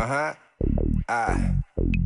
Uh huh. Uh.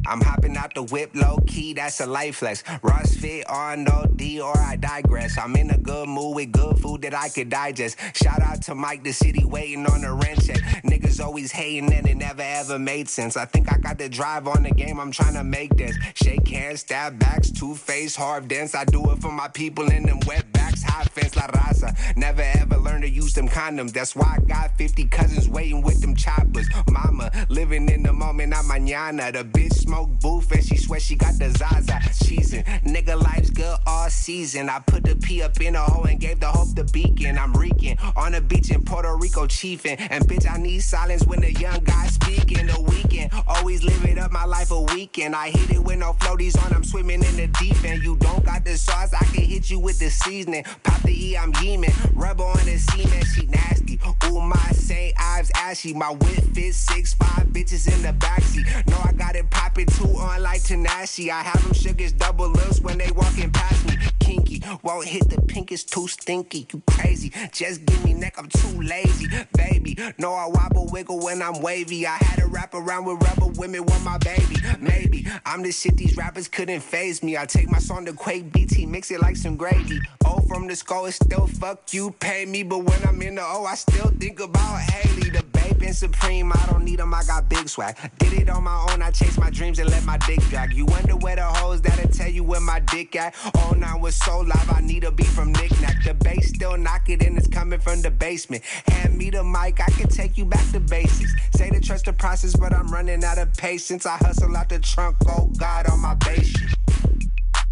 I'm hopping out the whip low key, that's a life flex. Ross fit on no D or I digress. I'm in a good mood with good food that I could digest. Shout out to Mike, the city waiting on the rent check. Niggas always hating and it never ever made sense. I think I got the drive on the game, I'm trying to make this. Shake hands, stab backs, two face, hard dance. I do it for my people in them wet backs, high fence, la raza. Never ever learn to use them condoms. That's why I got 50 cousins waiting with them choppers. Mama, living in the moment, not mañana. The bitch smoke booth and she swear she got the Zaza cheesing. Nigga, life's good all season. I put the P up in a hole and gave the hope the beacon. I'm reeking on the beach in Puerto Rico, chiefing. And bitch, I need silence when the young guy speaking. The weekend, always live it up my life a weekend. I hit it with no floaties on, I'm swimming in the deep end. You don't got the sauce, I can hit you with the seasoning. Pop the E, I'm yeeman. Rubber on the cement, she nasty. Ooh, my St. Ives ashy. My whip fits six five bitches in the backseat. No, I got it poppin' too on like Tanashi. I have them sugars double lips when they walking past me. Kinky, won't hit the pink, it's too stinky. You crazy, just give me neck, I'm too lazy. Baby, no, I wobble wiggle when I'm wavy. I had to wrap around with rubber women, want my baby. Maybe I'm the shit these rappers couldn't phase me. I take my song to Quake BT, mix it like some gravy. Oh, from the skull, it's still fuck you, pay me. But when I'm in the O, I still think about Haley, the babe and supreme. I don't need them, I got big swag. Did it on my own, I chase my dreams and let my dick drag. You wonder where the hoes that'll tell you where my dick at. Oh, now was so I need a beat from Nick Nack. The bass still knock it and it's coming from the basement. Hand me the mic, I can take you back to basics. Say to trust the process, but I'm running out of patience. I hustle out the trunk, oh God, on my shit.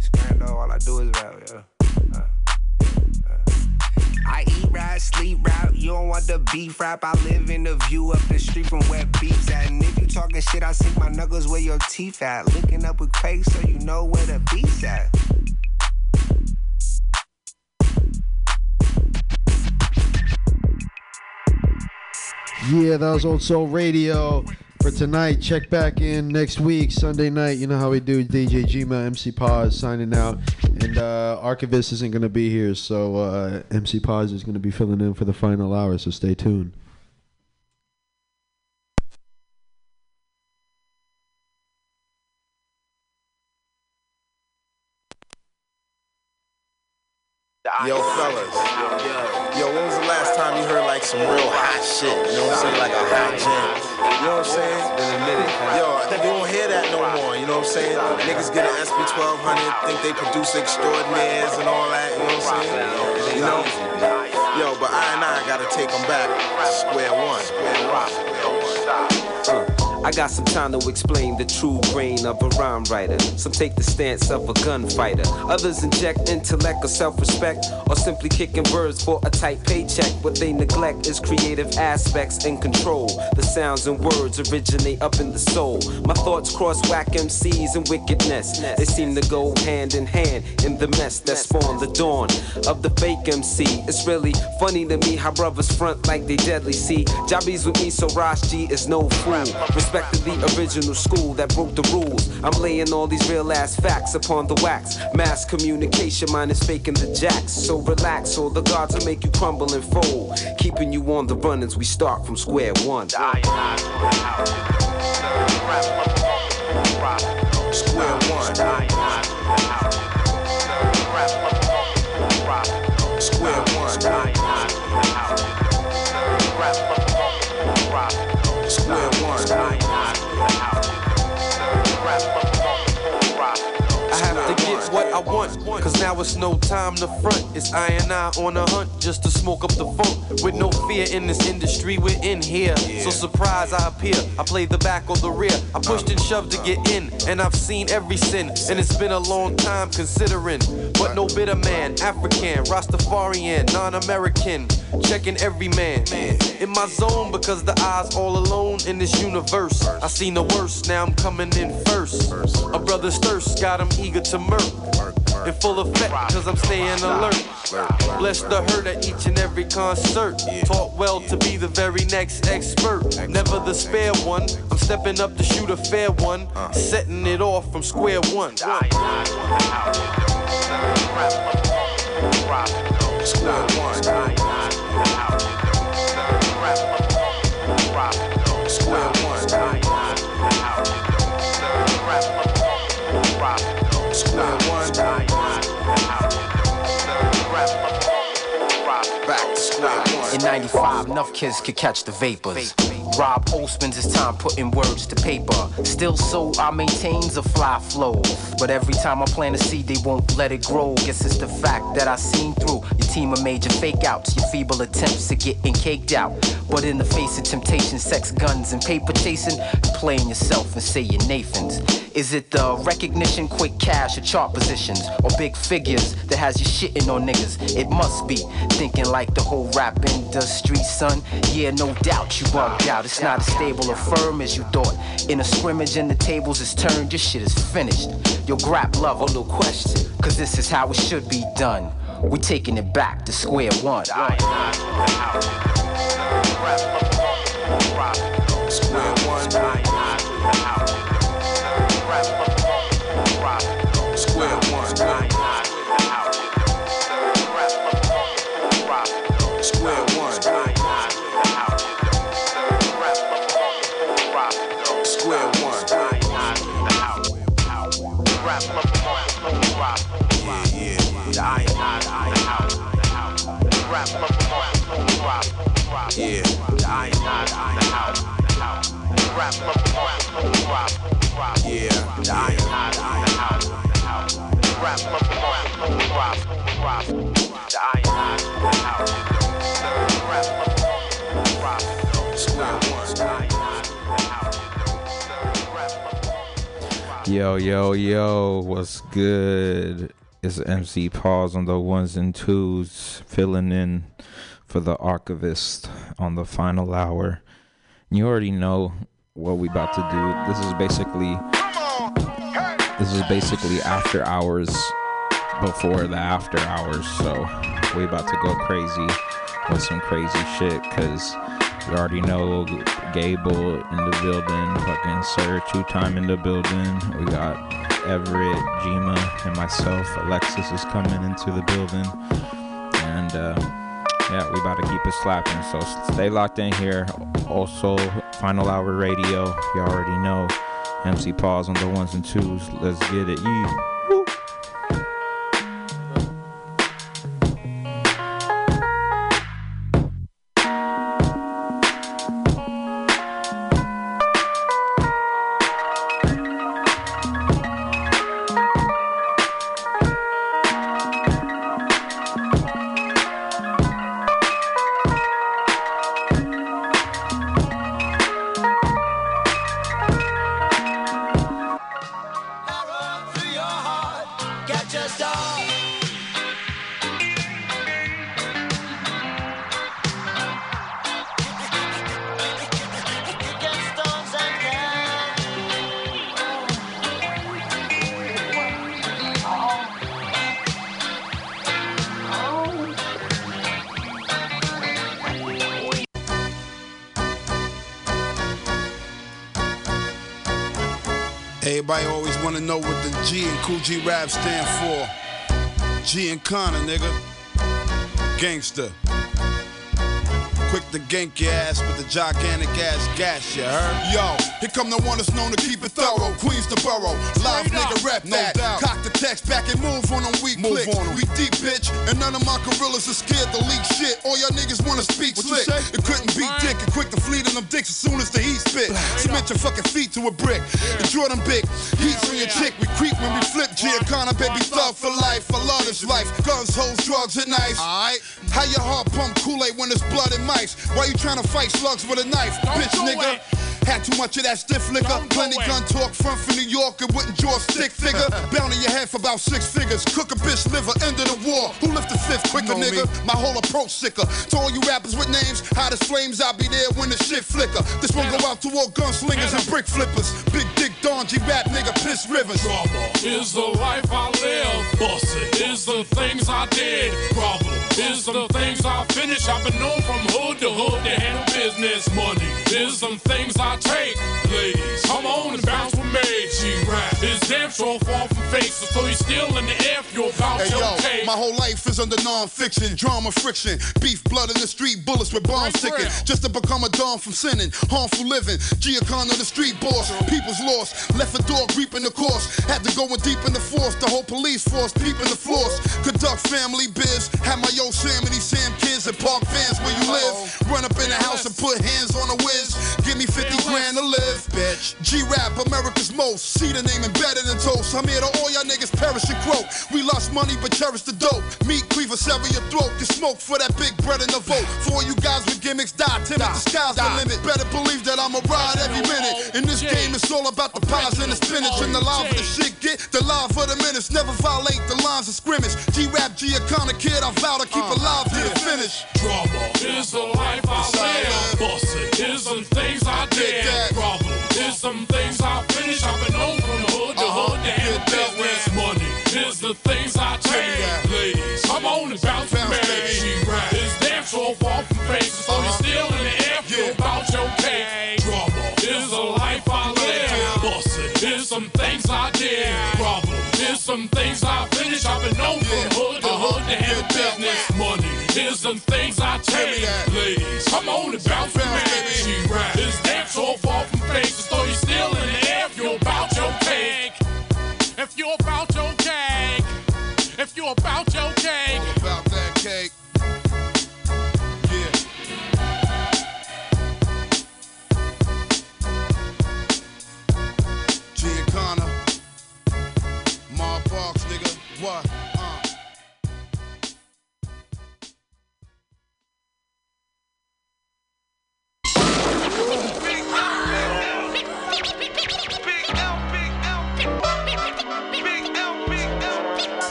Scrando, all I do is rap, yeah. Uh, uh. I eat right, sleep right. You don't want the beef rap. I live in the view up the street from where beef's at. And if you talking shit, I sink my knuckles where your teeth at. Linking up with Craig so you know where the beef's at. Yeah, that was Old Soul Radio for tonight. Check back in next week, Sunday night. You know how we do. DJ Gma, MC Paz signing out. And uh, Archivist isn't going to be here, so uh, MC Paz is going to be filling in for the final hour, so stay tuned. They produce extraordinaires and all that. You know what I'm saying? You know? Yo, but I and I gotta take them back square one. Square one. I got some time to explain the true brain of a rhyme writer. Some take the stance of a gunfighter. Others inject intellect or self-respect, or simply kicking birds for a tight paycheck. What they neglect is creative aspects and control. The sounds and words originate up in the soul. My thoughts cross whack MCs and wickedness. They seem to go hand in hand in the mess that spawned the dawn of the fake MC. It's really funny to me how brothers front like they deadly. See, Jabbies with me, so Rosh G is no fool. Respect to the original school that broke the rules. I'm laying all these real ass facts upon the wax. Mass communication, mine is faking the jacks. So relax, or the gods will make you crumble and fold. Keeping you on the run as we start from square one. Square one. Cause now it's no time to front. It's I and I on a hunt just to smoke up the funk. With no fear in this industry, we're in here. So surprise I appear, I play the back or the rear. I pushed and shoved to get in, and I've seen every sin. And it's been a long time considering. But no bitter man, African, Rastafarian, non-American. Checking every man. In my zone because the eyes all alone in this universe. I seen the worst, now I'm coming in first. A brother's thirst got him eager to murk. In full effect, cause I'm staying alert. Bless the hurt at each and every concert. Taught well to be the very next expert. Never the spare one. I'm stepping up to shoot a fair one. Uh. Setting it off from square one. Square one. Square one. Square. 95, enough kids could catch the vapors. Rob spends his time putting words to paper. Still so I maintains a fly flow. But every time I plant a seed, they won't let it grow. Guess it's the fact that I seen through your team of major fake outs, your feeble attempts at getting caked out. But in the face of temptation, sex, guns, and paper chasing, playing yourself and say you're Nathan's. Is it the recognition, quick cash, or chart positions, or big figures that has you shitting on niggas? It must be thinking like the whole rap son. Yeah, no doubt you bugged out. It's not as stable or firm as you thought. In a scrimmage and the tables is turned, your shit is finished. Your grab love, oh no question. Cause this is how it should be done. We taking it back to square one. Square one. Yo, yo, yo, what's good? It's MC Pause on the ones and twos, filling in for the archivist on the final hour. You already know what we about to do. This is basically this is basically after hours before the after hours. So we about to go crazy with some crazy shit because you already know Gable in the building, fucking Sir two time in the building. We got Everett, Jima, and myself. Alexis is coming into the building. And uh, yeah, we about to keep it slapping. So stay locked in here. Also, Final Hour Radio. You already know. MC Pause on the ones and twos. Let's get it. Yeah. Kool G Rap stand for G and Connor, nigga. Gangster quick to gank your ass with the gigantic ass gas, you heard? Yo, here come the one that's known to keep it thorough. Queens the borough, live nigga rap no that. Doubt. Cock the text back and move on them weak move clicks. On We deep bitch, and none of my gorillas are scared to leak shit. All y'all niggas wanna speak what slick. It couldn't beat dick and quick to flee to them dicks as soon as the heat spit. Submit your fucking feet to a brick. Yeah. And Jordan big, heat on your chick. We creep when we flip. Giancana, baby, thug for life. I love this life. Guns, hoes, drugs, and knives. Alright. How your heart pump Kool-Aid when there's blood and mice? Why you trying to fight slugs with a knife, Don't bitch nigga? It. Had too much of that stiff liquor. Don't Plenty gun talk front from New York and wouldn't draw a stick figure. Bound in your head for about six figures. Cook a bitch liver, end of the war. Who lift the fifth quicker, nigga? Me. My whole approach sicker. To all you rappers with names, hot as flames, I'll be there when the shit flicker. This one go out to all gunslingers and brick flippers. Big dick Don G rap nigga, piss rivers. Trouble is the life I live. Busted is the things I did. Problem is the things I finish. I've been known from hood to hood to handle business. Money is some things I take. Ladies, come on and bounce with me. She rap is damn sure far from fake. So you still in the air if you're about hey, your yo, My whole life is under non-fiction, drama, friction, beef, blood in the street, bullets with bombs right ticking. Just to become a dawn from sinning, harmful living. Giacomo the street boss, people's lost. Left a dog reaping the course. Had to go in deep in the force. The whole police force peeping the floors. Conduct family biz. Had my yo, Sam and these Sam kids and park fans where you live. Run up in the house and put hands on the whiz. Give me 50 grand to live, bitch. G-Rap, America's most. See the name embedded in toast. I'm here to all y'all niggas perish and croak. We lost money but cherish the dope. Meat cleaver, sever your throat. Get smoke for that big bread in the vote. For you guys with gimmicks, die. Timid, the sky's the limit. Better believe that I'ma ride every minute. In this game, it's all about the pies and the spinach. And the live for the shit get, the live for the minutes. Never violate the lines of scrimmage. G-Rap, G-Icona kid, I vow to keep alive to the finish. Drama is the life I live. Bustin' is some things I did. Problem is some things I finish. I've been known from the hood to hood to handle business. Money is the things I take. Ladies, come on and bounce me. She rap is damn sure far from faces. So you still in the air, feel about your cake. Drama is the life I live. Bustin' is some things I did. Problem some things I finish. I've been known from hood to hood to handle business. Money is some things I take. Ladies, come on and bounce with me. She rap is damn sure far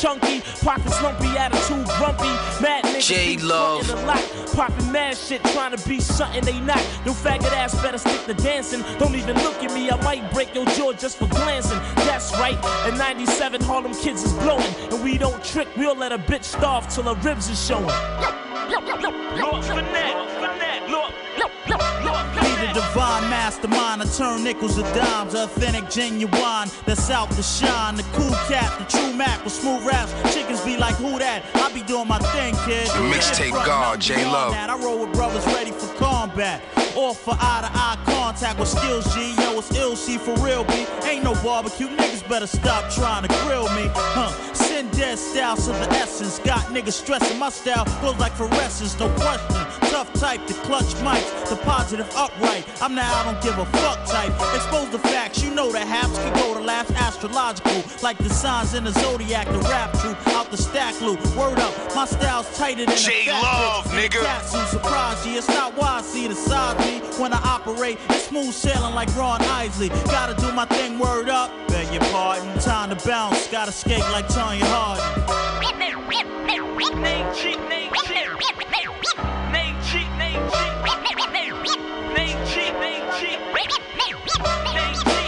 chunky, pockets lumpy, attitude grumpy. Mad niggas J be Love. a lot, popping mad shit, trying to be something they not. Your faggot ass better stick to dancing. Don't even look at me, I might break your jaw just for glancing. That's right, in 97, Harlem kids is blowing. And we don't trick, we'll let a bitch starve till her ribs is showing. Lord Finesse, mastermind. I turn nickels to dimes. Authentic, genuine. That's out to shine. The cool cat, the true Mac with smooth raps. Chickens be like, who that? I be doing my thing, kid. Mixtape guard, J Love. that. I roll with brothers ready for combat. Off for eye to eye contact with skills, G. Yo, it's ill, C for real, B. Ain't no barbecue. Niggas better stop trying to grill me. Huh. Send dead style to the essence. Got niggas stressing my style. Goes like fluorescence, no question. Tough type, the clutch mics, the positive upright. I'm the I don't give a fuck type. Expose the facts, you know the haps can go to laughs astrological. Like the signs in the zodiac, the rap truth out the stack loop. Word up, my style's tighter than J a fat Love, nigga. Cats who surprise you. It's not why I see the side me when I operate. It's smooth sailing like Ron Isley. Gotta do my thing, word up. Beg your pardon. Time to bounce. Gotta skate like Tanya Harden.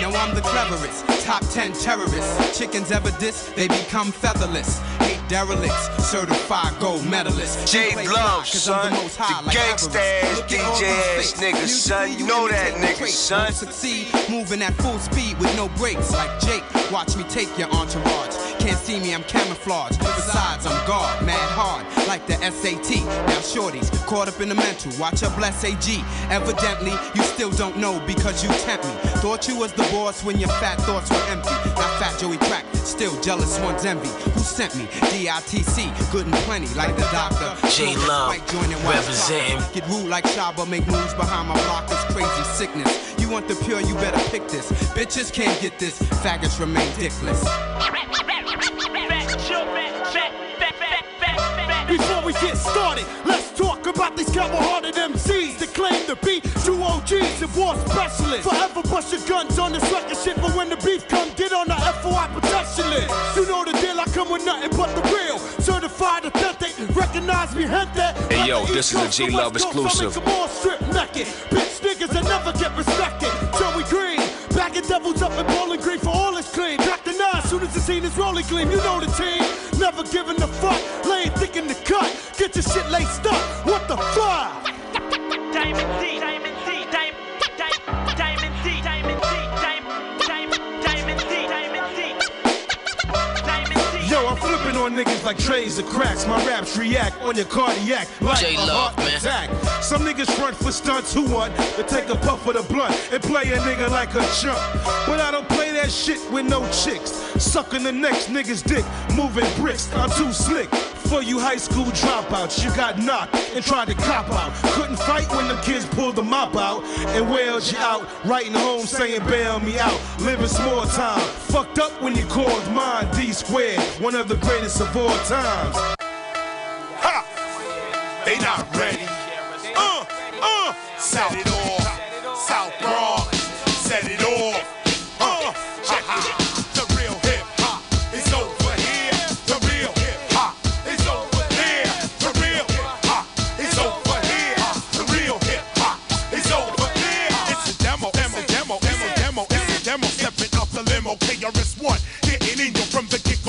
Now I'm the cleverest, top 10 terrorists. Chickens ever diss, they become featherless. Hate derelicts, certified gold medalists. J Love, fly 'cause I'm son. high The like gangsta ass Look at all DJ ass niggas, son. You know that nigga, son. Succeed, moving at full speed with no brakes like Jake. Watch me take your entourage. Can't see me, I'm camouflage. Besides, I'm guard, mad hard, like the SAT. Now shorties, caught up in the mental, watch her bless AG. Evidently, you still don't know because you tempt me. Thought you was the boss when your fat thoughts were empty. Now fat Joey crack, still jealous one's envy. Who sent me? DITC, good and plenty, like the doctor. J Love, white joint and white representing. Get rude like Shaba, make moves behind my blockers, crazy sickness. You want the pure, you better pick this. Bitches can't get this, faggots remain dickless. Before we get started, let's talk about these coward-hearted MCs that claim to be two OGs and war specialists. Forever bust your guns on this record shit, but when the beef come, get on the FOI protection list. You know the deal, I come with nothing but the real. Certified authentic, recognize me, gente. Hey, yo, this is a the Love West Coast, I exclusive. make 'em all strip naked. Bitch seen this rolling gleam, you know the team. Never giving a fuck, laying thick in the cut. Get your shit laced up. What the fuck? Niggas like trays of cracks. My raps react on your cardiac like a J-Love, heart man. attack. Some niggas front for stunts who want to take a puff of the blunt and play a nigga like a chump. But I don't play that shit with no chicks. Sucking the next nigga's dick, moving bricks. I'm too slick. For you high school dropouts, you got knocked and tried to cop out. Couldn't fight when the kids pulled the mop out and wailed you out. Writing home saying bail me out. Living small time. Fucked up when you called mine D squared, one of the greatest of all times. Ha! They not ready. Uh, uh, set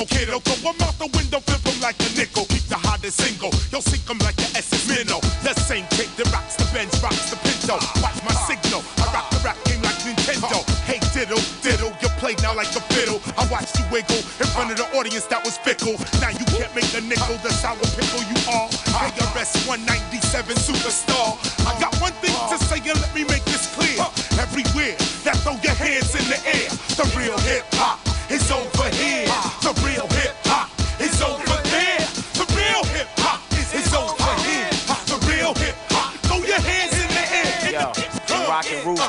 kiddo. Throw 'em out the window, flip 'em like a nickel. Keep the hottest single, you'll sink 'em like the SS Minnow. The same kick that rocks the Benz, rocks the Pinto. Watch my signal, I rock the rap game like Nintendo. Hey diddle, diddle, you play now like a fiddle. I watched you wiggle in front of the audience that was fickle. Now you can't make a nickel, the sour pickle you are. KRS 197 superstar.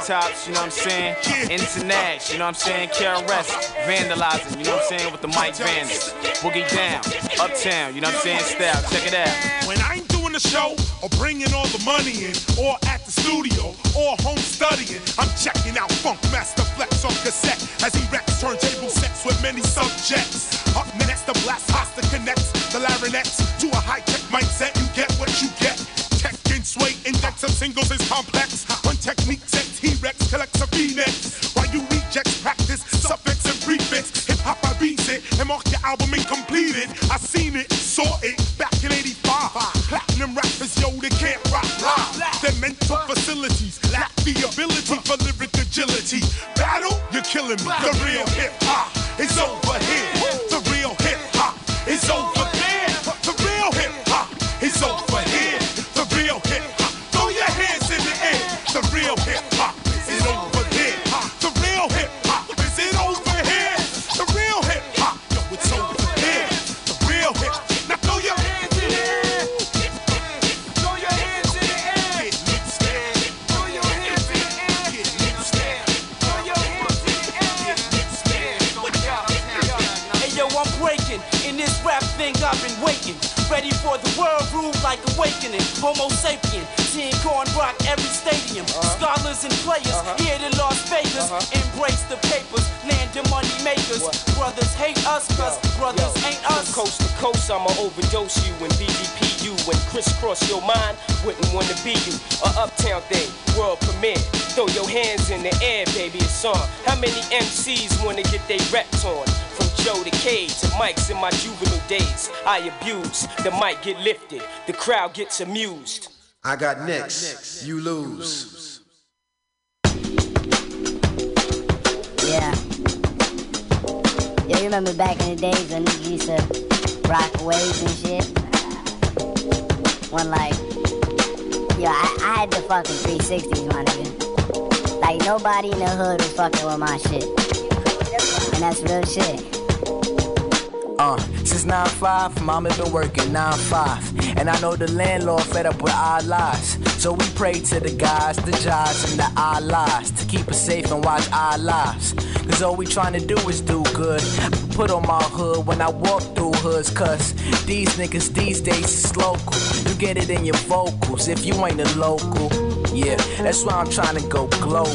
Rooftops, you know what I'm saying? Internash, you know what I'm saying? KRS, vandalizing, you know what I'm saying? With the Mike Vandals. Boogie down, uptown, you know what I'm saying? Style, check it out. When I ain't doing the show or bringing all the money in, or at the studio, or home studying, I'm checking out Funk Master Flex on cassette as he wrecks turntable sets with many subjects. Up next, the blast hostile connects the larynx to a high tech mindset. You get what you get. Tech and sway index of singles is complex. I seen it, saw it back in 85. Platinum rappers, yo, they can't rock live. Their mental facilities lack the ability for lyric agility. Battle, you're killing me. The real hip Vegas uh-huh. embrace the papers, land the money makers. Brothers hate us, cause brothers ain't us. From coast to coast, I'ma overdose you and BDP you and crisscross your mind. Wouldn't wanna be you. A uptown thing, world premiere. Throw your hands in the air, baby, it's on. How many MCs wanna get their reps on? From Joe to K to Mike's in my juvenile days. I abuse, the mic get lifted, the crowd gets amused. I got next. You lose. Yeah. Yeah, you remember back in the days when niggas used to rock waves and shit? When like, yo, I, I had the fucking 360s, my nigga. Like nobody in the hood was fucking with my shit. And that's real shit. Uh, since 9-5, mama been working 9-5. And I know the landlord fed up with our lies. So we pray to the guys, the jobs, and the Allahs to keep us safe and watch our lives. Cause all we trying to do is do good. Put on my hood when I walk through hoods, cause these niggas these days is local. You get it in your vocals if you ain't a local. Yeah, that's why I'm trying to go global.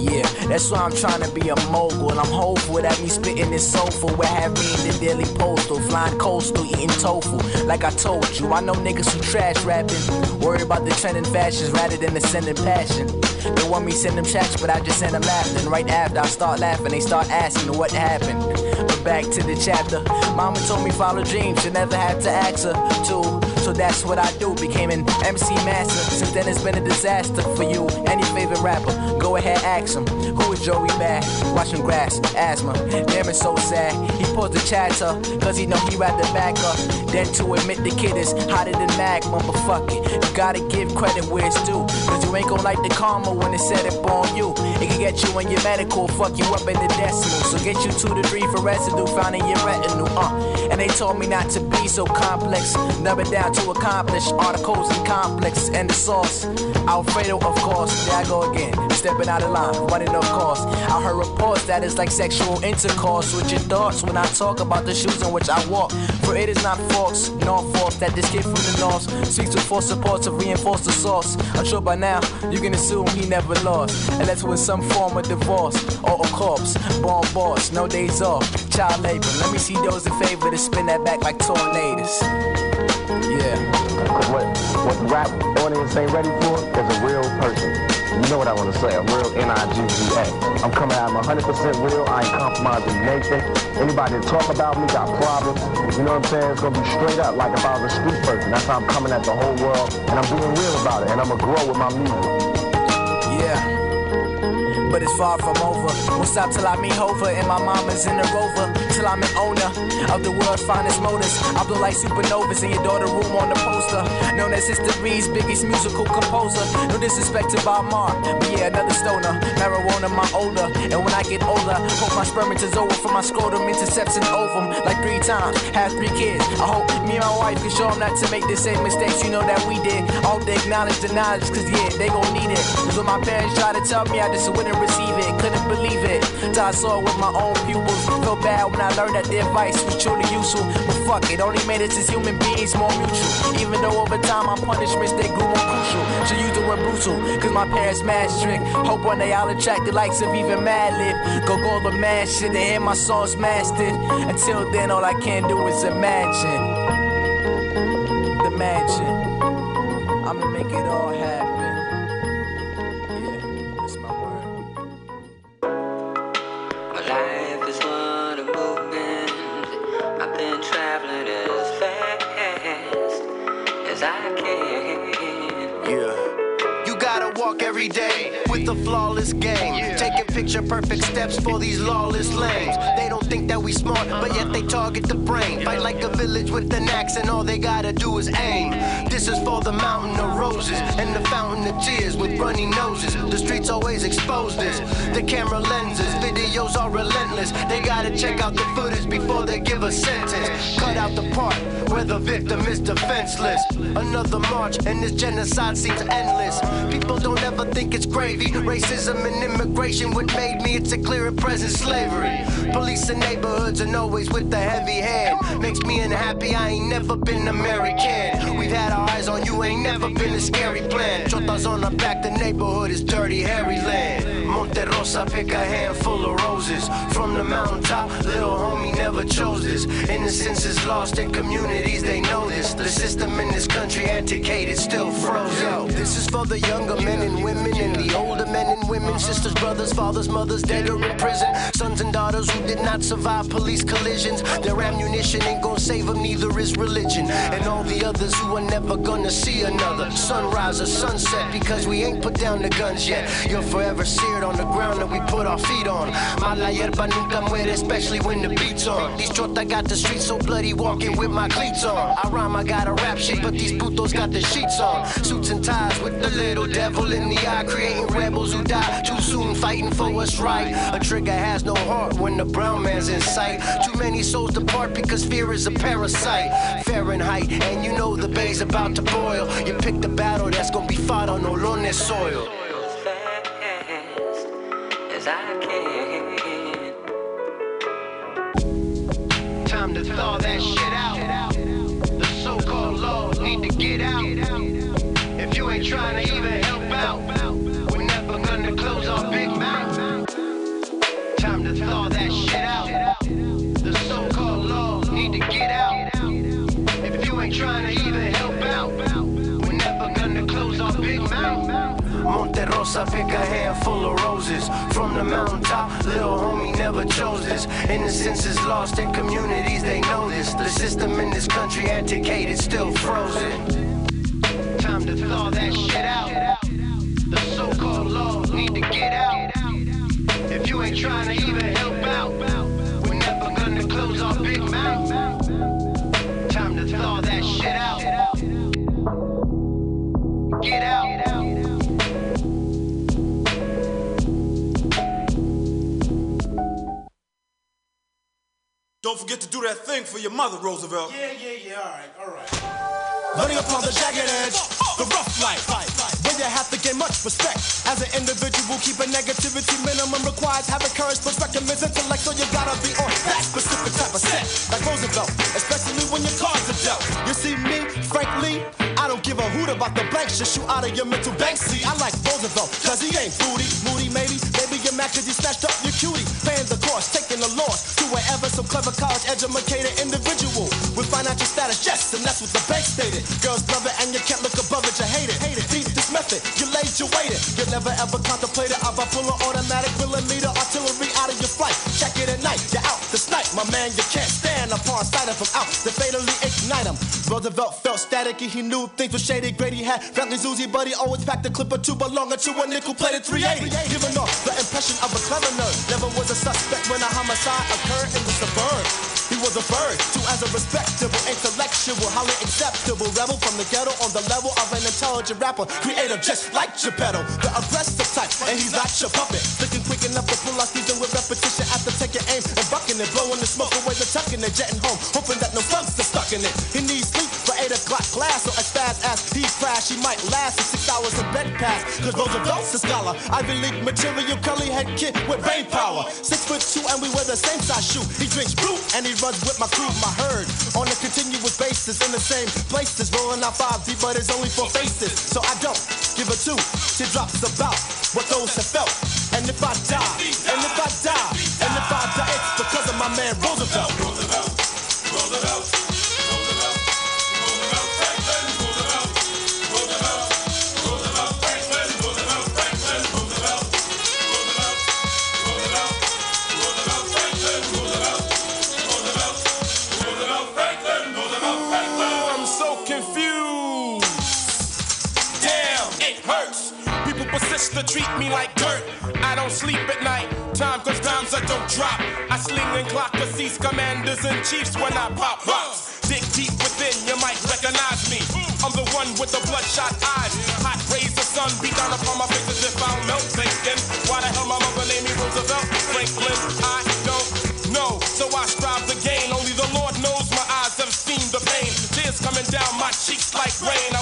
Yeah, that's why I'm trying to be a mogul. I'm hopeful that me spitting this soulful will have me in the daily postal, flying coastal, eating tofu. Like I told you, I know niggas who trash rapping, worry about the trending fashions rather than the sending passion. They want me send them checks, but I just send them laughter. And right after I start laughing, they start asking what happened. But back to the chapter. Mama told me follow dreams, you never had to ask her to. So that's what I do. Became an MC master. Since then it's been a disaster for you. Any favorite rapper, go ahead ask him. Who is Joey Bad? Watching grass, asthma. Damn it's so sad. He pulls the chatter, cause he know he rather back up. Than to admit the kid is hotter than magma. It, you gotta give credit where it's due. Cause you ain't gon' like the karma when it set up on you. It can get you in your medical, fuck you up in the decimal. So get you two to three for residue found in your retinue. Uh. And they told me not to be so complex. Never down to accomplish articles and complex and the sauce. Alfredo, of course, there I go again. Stepping out of line, running off course. I heard reports that it's like sexual intercourse with your thoughts when I talk about the shoes in which I walk. For it is not false, nor false that this kid from the north speaks with false support to reinforce the source. I'm sure by now you can assume he never lost, unless it was some form of divorce or a corpse. Born boss, no days off, child labor. Let me see those in favor to spin that back like tornadoes. Yeah. What what the audience ain't ready for is a real person. You know what I want to say, a real N-I-G-G-A. I'm coming out, I'm 100% real, I ain't compromising Nathan. Anybody that talk about me got problems, you know what I'm saying? It's gonna be straight up like if I was a street person. That's how I'm coming at the whole world, and I'm being real about it, and I'm gonna grow with my music. Yeah. But it's far from over. Won't stop till I meet Hova and my mama's in the rover. Till I'm an owner of the world's finest motors. I blow like supernovas in your daughter room on the poster. Known as history's biggest musical composer. No disrespect to Bob Marr, but yeah, another stoner. Marijuana, my older. And when I get older, hope my sperm is over from my scrotum intercepts and ovum. Like three times, have three kids. I hope me and my wife can show them not to make the same mistakes you know that we did. All they acknowledge the knowledge, cause yeah, they gon' need it. Cause when my parents try to tell me I just wouldn't receive it, couldn't believe it. Till I saw it with my own pupils. Felt bad when I learned that their advice was truly useful. But fuck it, only made us as human beings more mutual. Even though over time my punishments they grew more crucial. Should use the word brutal, cause my parents mad strict. Hope one day I'll attract the likes of even Mad Madlib. Go go the man shit and hear my songs mastered. Until then, all I can do is imagine. The mansion. I'ma make it all happen. A flawless game. Taking picture perfect steps for these lawless lames. They don't think that we smart, but yet they target the brain. Fight like a village with an axe, and all they gotta do is aim. This is for the mountain of roses and the fountain of tears with runny noses. The streets always expose this. The camera lenses, videos are relentless. They gotta check out the footage before they give a sentence. Cut out the part where the victim is defenseless. Another march, and this genocide seems endless. People don't ever think it's gravy. Racism and immigration, what made me, it's a clear and present slavery. Police in neighborhoods and always with the heavy hand. Makes me unhappy, I ain't never been American. We've had our eyes on you, ain't never been a scary plan. Chotas on our back, the neighborhood is dirty, hairy land. Monte Rosa, pick a handful of roses. From the mountaintop, little homie never chose this. Innocence is lost in communities, they know this. The system in this country antiquated, still froze. Yo, this is for the younger men and women and the older men and women, sisters, brothers, fathers, mothers, dead or in prison. Sons and daughters who did not survive police collisions. Their ammunition ain't gonna save them, neither is religion. And all the others who are never gonna see another sunrise or sunset because we ain't put down the guns yet. You're forever seared on the ground that we put our feet on. Mala hierba nunca muere, especially when the beat's on. These chota got the streets so bloody, walking with my cleats on. I rhyme, I got a rap shit, but these putos got the sheets on. Suits and ties with the little devil in the eye, creating rebels who die too soon, fighting for what's right. A trigger has no heart when the brown man's in sight. Too many souls depart because fear is a parasite. Fahrenheit, and you know the bay's about to boil. You pick the battle that's gonna be fought on Ohlone soil. Monte Rosa, pick a handful of roses from the mountaintop. Little homie never chose this. Innocence is lost in communities, they know this. The system in this country antiquated, still frozen. Time to thaw that shit out. The so-called law need to get out. If you ain't trying to even help out, we're never gonna close our big mouth. Time to thaw that shit out. Get out. Don't forget to do that thing for your mother, Roosevelt. Yeah, yeah, yeah. All right, all right. Running upon the jagged edge, the rough life, where you have to gain much respect. As an individual, keeping negativity minimum requires having courage, perspective, is intellect, so you gotta be on that specific type of set. Like Roosevelt, especially when your cards are dealt. You see me, frankly, I don't give a hoot about the blank shit shoot out of your mental bank. See, I like Roosevelt, cause he ain't booty, moody maybe. Maybe you're mad cause you snatched up your cutie. Paying the cost, taking the loss to wherever some clever college educated individual with financial status, yes, and that's what the bank stated. Girls love it and you can't look above it, you hate it. Hate it. Deep this method, you laid, you waited. You never ever contemplated of a full automatic millimeter artillery out of your flight. Check it at night, you're out this night, my man. You can't stand upon sight of him out to fatally ignite him. Roosevelt he knew things were shady. Grady had Bradley's Uzi, but he always packed a clip or two belonging to a nickel plated 380. Giving off the impression of a clever nerd. Never was a suspect when a homicide occurred in the suburb. He was a bird, too, as a respectable, intellectual, highly acceptable rebel from the ghetto on the level of an intelligent rapper, creative, just like Geppetto, the aggressive type, and he's not your puppet. Looking quick enough to pull out season with repetition after taking aim and bucking it, blowing the smoke away, the tucking it, jetting home, hoping that no thugs are stuck in it. Class, so as fast as he crash, he might last for six hours in bed pass. Cause Roosevelt's a scholar, Ivy League material, curly head kid with brain power. Six foot two, and we wear the same size shoe. He drinks brew and he runs with my crew, my herd, on a continuous basis in the same places, rolling out five deep, but it's only four faces. So I don't give a two. She drops about what those have felt. And if I die, and if I die, and if I die, it's because of my man Roosevelt. To treat me like dirt. I don't sleep at night. Time cause times I don't drop. I sling and clock to seize commanders and chiefs when I pop rocks. Dig deep within, you might recognize me. I'm the one with the bloodshot eyes. Hot rays of sun beat down upon my face as if I'm melt thinking. Why the hell my mother named me Roosevelt Franklin? I don't know. So I strive to gain. Only the Lord knows my eyes have seen the pain. Tears coming down my cheeks like rain. I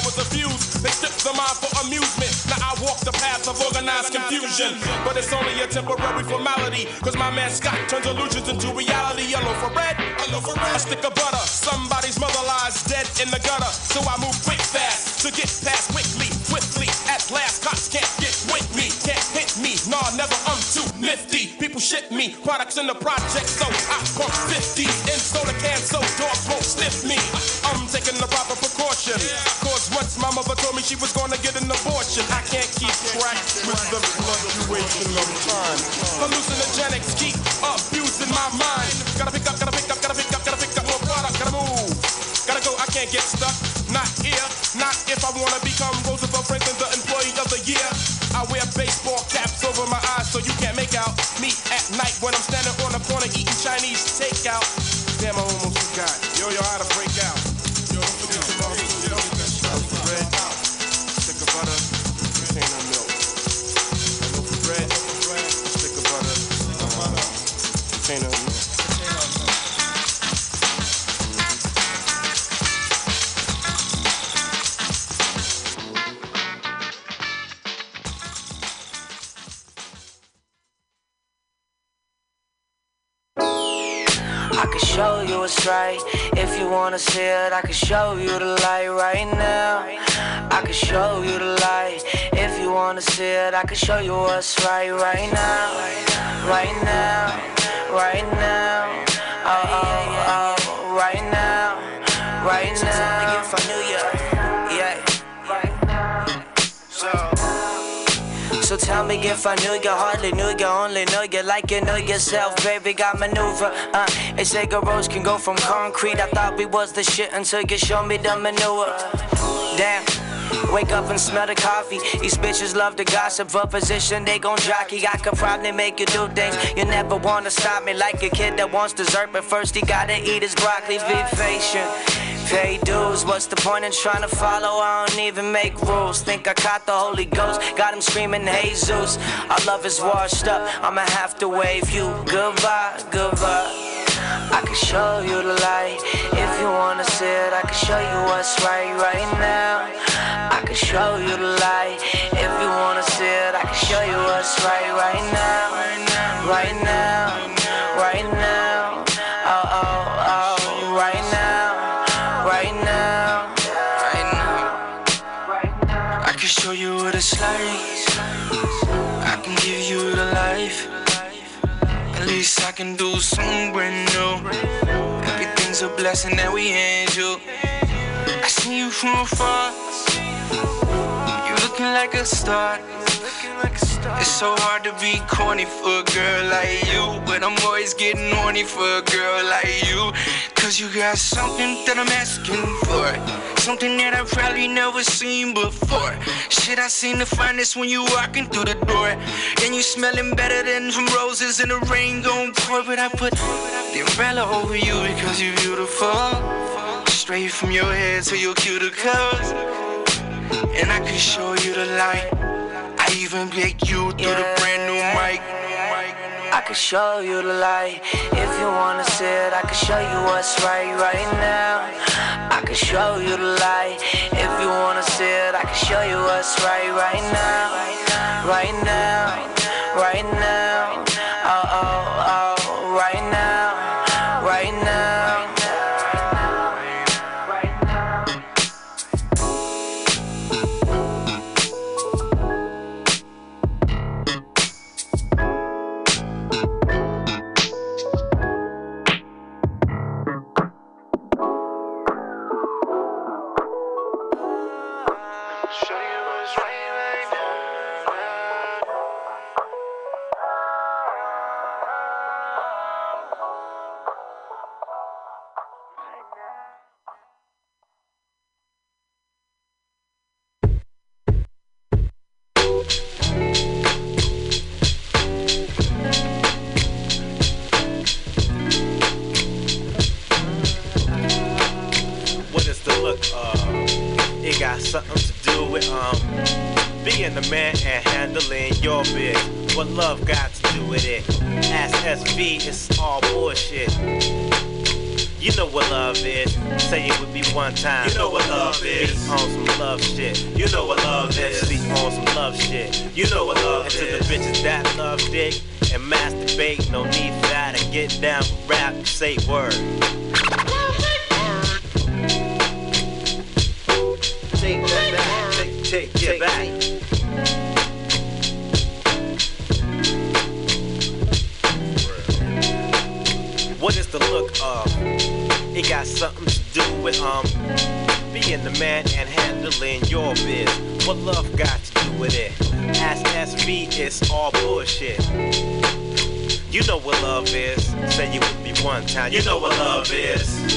confusion. But it's only a temporary formality. Cause my man Scott turns illusions into reality. Yellow for red, yellow for red. A stick of butter. Somebody's mother lies dead in the gutter. So I move quick fast to get past quickly, swiftly. At last, cops can't get with me, can't hit me. Nah, never, I'm too nifty. People shit me, products in the project, so I pump 50s in soda cans so dogs won't sniff me. I'm taking the proper precaution. Cause once my mother told me she was gonna get an abortion, I night when I'm standing on the corner wanna see it, I can show you the light right now. I can show you the light. If you wanna see it, I can show you what's right right now. Right now. Right now. Oh, oh, oh. Right now. Right now. If I knew you. So, tell me if I knew you, hardly knew you, only know you like you know yourself, baby. Got maneuver. Uh, they say girls can go from concrete. I thought we was the shit until you showed me the manure. Damn. Wake up and smell the coffee. These bitches love to gossip for position, they gon' jockey. I could probably make you do things you never wanna stop me. Like a kid that wants dessert, but first he gotta eat his broccoli. Be patient. Pay dues, what's the point in trying to follow? I don't even make rules. Think I caught the Holy Ghost, got him screaming, Jesus. Our love is washed up, I'ma have to wave you goodbye, goodbye. I can show you the light if you wanna see it. I can show you what's right right now. I can show you the light if you wanna see it. I can show you what's right right now, right now, right can do something brand new. Everything's a blessing that we angel. I see you from afar. Like a star. It's so hard to be corny for a girl like you. But I'm always getting horny for a girl like you. Cause you got something that I'm asking for. Something that I've probably never seen before. Shit, I seen the finest when you walking through the door. And you smelling better than from roses in the rain gon' pour. But I put the umbrella over you because you're beautiful. Straight from your head to your cuticles. And I can show you the light. I even make you through the brand new mic. I can show you the light if you wanna see it. I can show you what's right right now. I can show you the light if you wanna see it. I can show you what's right right now, right now, say word. What is the look of? It got something to do with um being the man and handling your biz. What love got to do with it? Ask SV, it's all bullshit. You know what love is. Say you with me one time. You know what love is.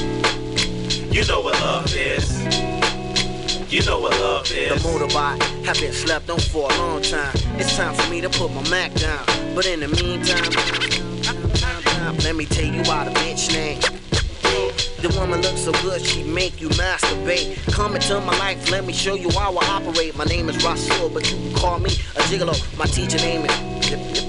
You know what love is. You know what love is. The motorbike have been slept on for a long time. It's time for me to put my Mac down. But in the meantime, let me tell you about a bitch name. The woman looks so good, she make you masturbate. Come into my life, let me show you how I operate. My name is Rasul, but you can call me a gigolo. My teacher name is.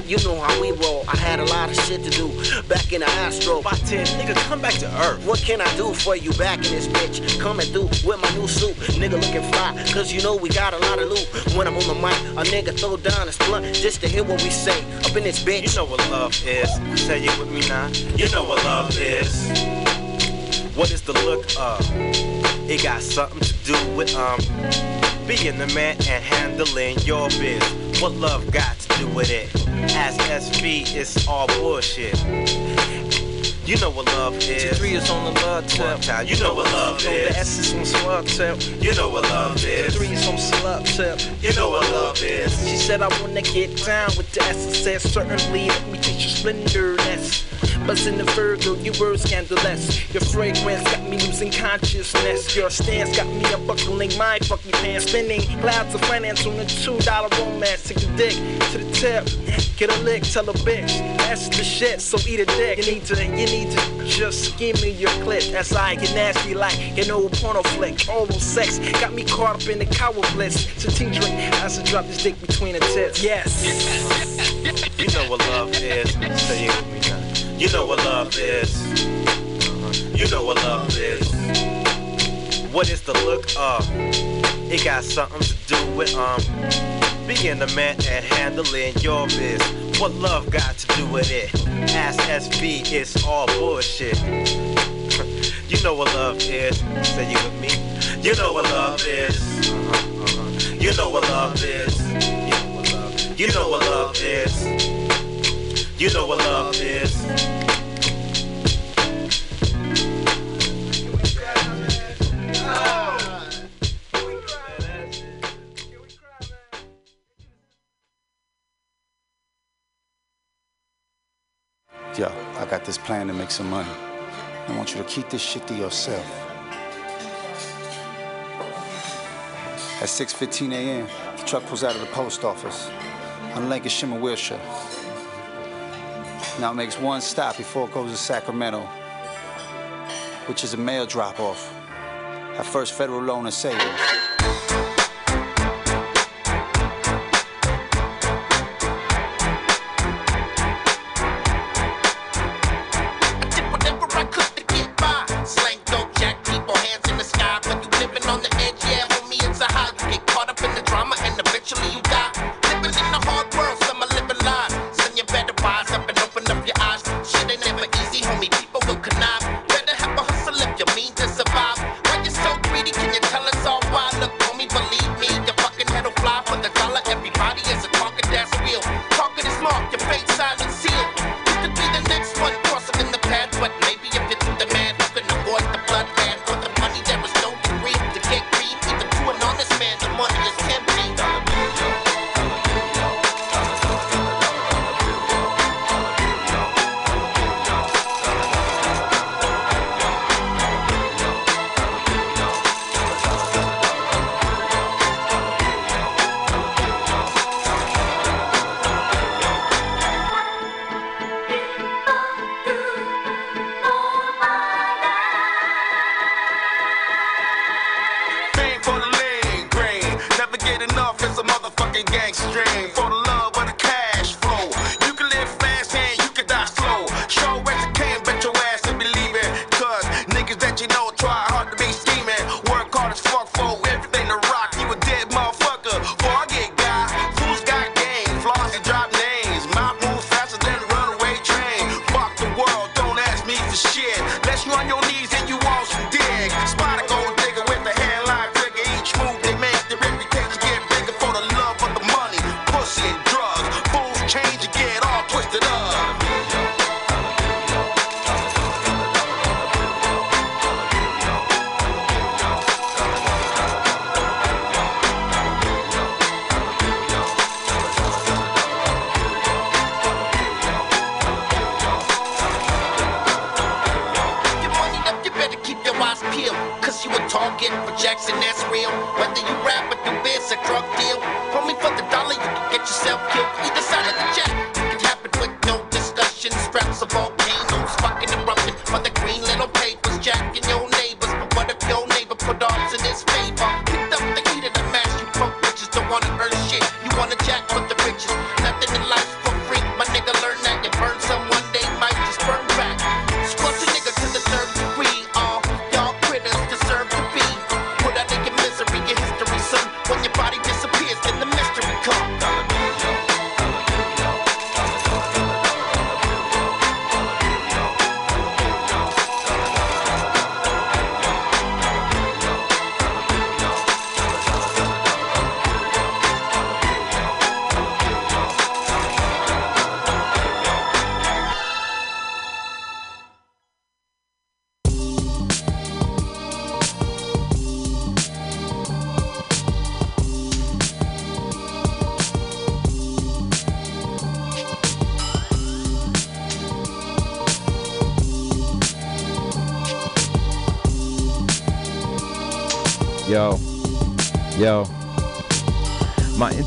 You know how we roll. I had a lot of shit to do back in the Astro. By 10, nigga, come back to earth. What can I do for you back in this bitch? Coming through with my new suit. Nigga looking fly, cause you know we got a lot of loot. When I'm on the mic, a nigga throw down his blunt just to hear what we say. Up in this bitch. You know what love is. Say it with me now. You know what love is. What is the look of? It got something to do with um being the man and handling your biz. What love got to do with it? Ask SV, it's all bullshit. You know what love is. T3 is on the love tip. Time. You know what love is. The is on slug tip. You know what love is. T3 is on slug tip. You know what love is. She said I wanna get down with the essence. Said certainly let me taste your splendorness. Buzz in the Virgo, your words scandalous. Your fragrance got me losing consciousness. Your stance got me unbuckling my fucking pants. Spinning clouds of finance on a two dollar romance. Take the dick to the tip. Get a lick, tell a bitch. That's the shit, so eat a dick. You need to, you need to just give me your clip. As I get nasty like an old porno flick. All Oral sex got me caught up in the cow bliss. So tea drink I drop this dick between the tips. Yes. You know what love is. You know what love is. You know what love is. What is the look of? It got something to do with um being a man and handling your biz. What love got to do with it? SV, it's all bullshit. you know what love is. Say you with me. You know what love is. You know what love is. You know what love is. You know what love is. Yo, I got this plan to make some money. I want you to keep this shit to yourself. At 6.15 a.m., the truck pulls out of the post office on Lancashire and Wilshire. Now it makes one stop before it goes to Sacramento, which is a mail drop-off at First Federal Loan and Savings.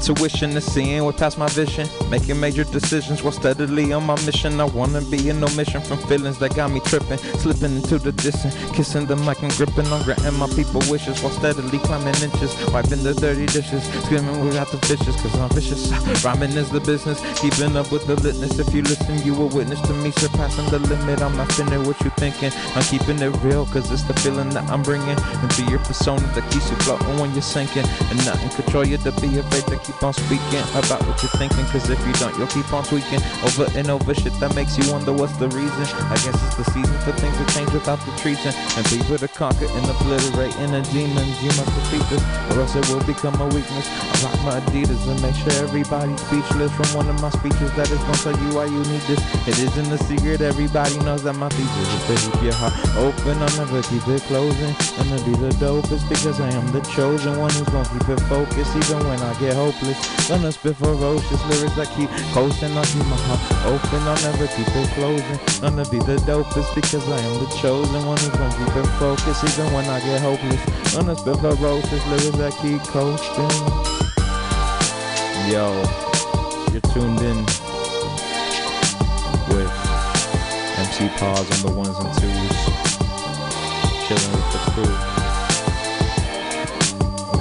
Intuition is seeing way past my vision. Making major decisions while steadily on my mission. I wanna be an omission from feelings that got me tripping. Slipping into the distance. Kissing the mic and gripping on granting my people wishes while steadily climbing inches. Wiping the dirty dishes. Screaming without the fishes cause I'm vicious. Rhyming is the business. Keeping up with the litness. If you listen, you will witness to me surpassing the limit. I'm not finna what you thinking. I'm keeping it real cause it's the feeling that I'm bringing into your persona that keeps you floating when you're sinking. And nothing control you to be afraid to keep on speaking about what you're thinking. Cause if you don't, you'll keep on tweaking over and over shit that makes you wonder what's the reason. I guess it's the season for things to change without the treason. And people to conquer and obliterate inner demons. You must defeat this, or else it will become a weakness. I rock my Adidas and make sure everybody's speechless from one of my speeches that is gonna tell you why you need this. It isn't a secret, everybody knows that my features is to keep your heart open. I'll never keep it closing. I'm gonna be the dopest because I am the chosen one who's gonna keep it focused even when I get hopeless. Gonna spit ferocious lyrics that keep coasting. Keep my heart open. I'll never keep it closing. Gonna be the dopest because I am the chosen one who's gonna keep it focused even when I get hopeless. Gonna spit ferocious lyrics that keep coasting. Yo, you're tuned in with MC Pause on the ones and twos. Chilling with the crew.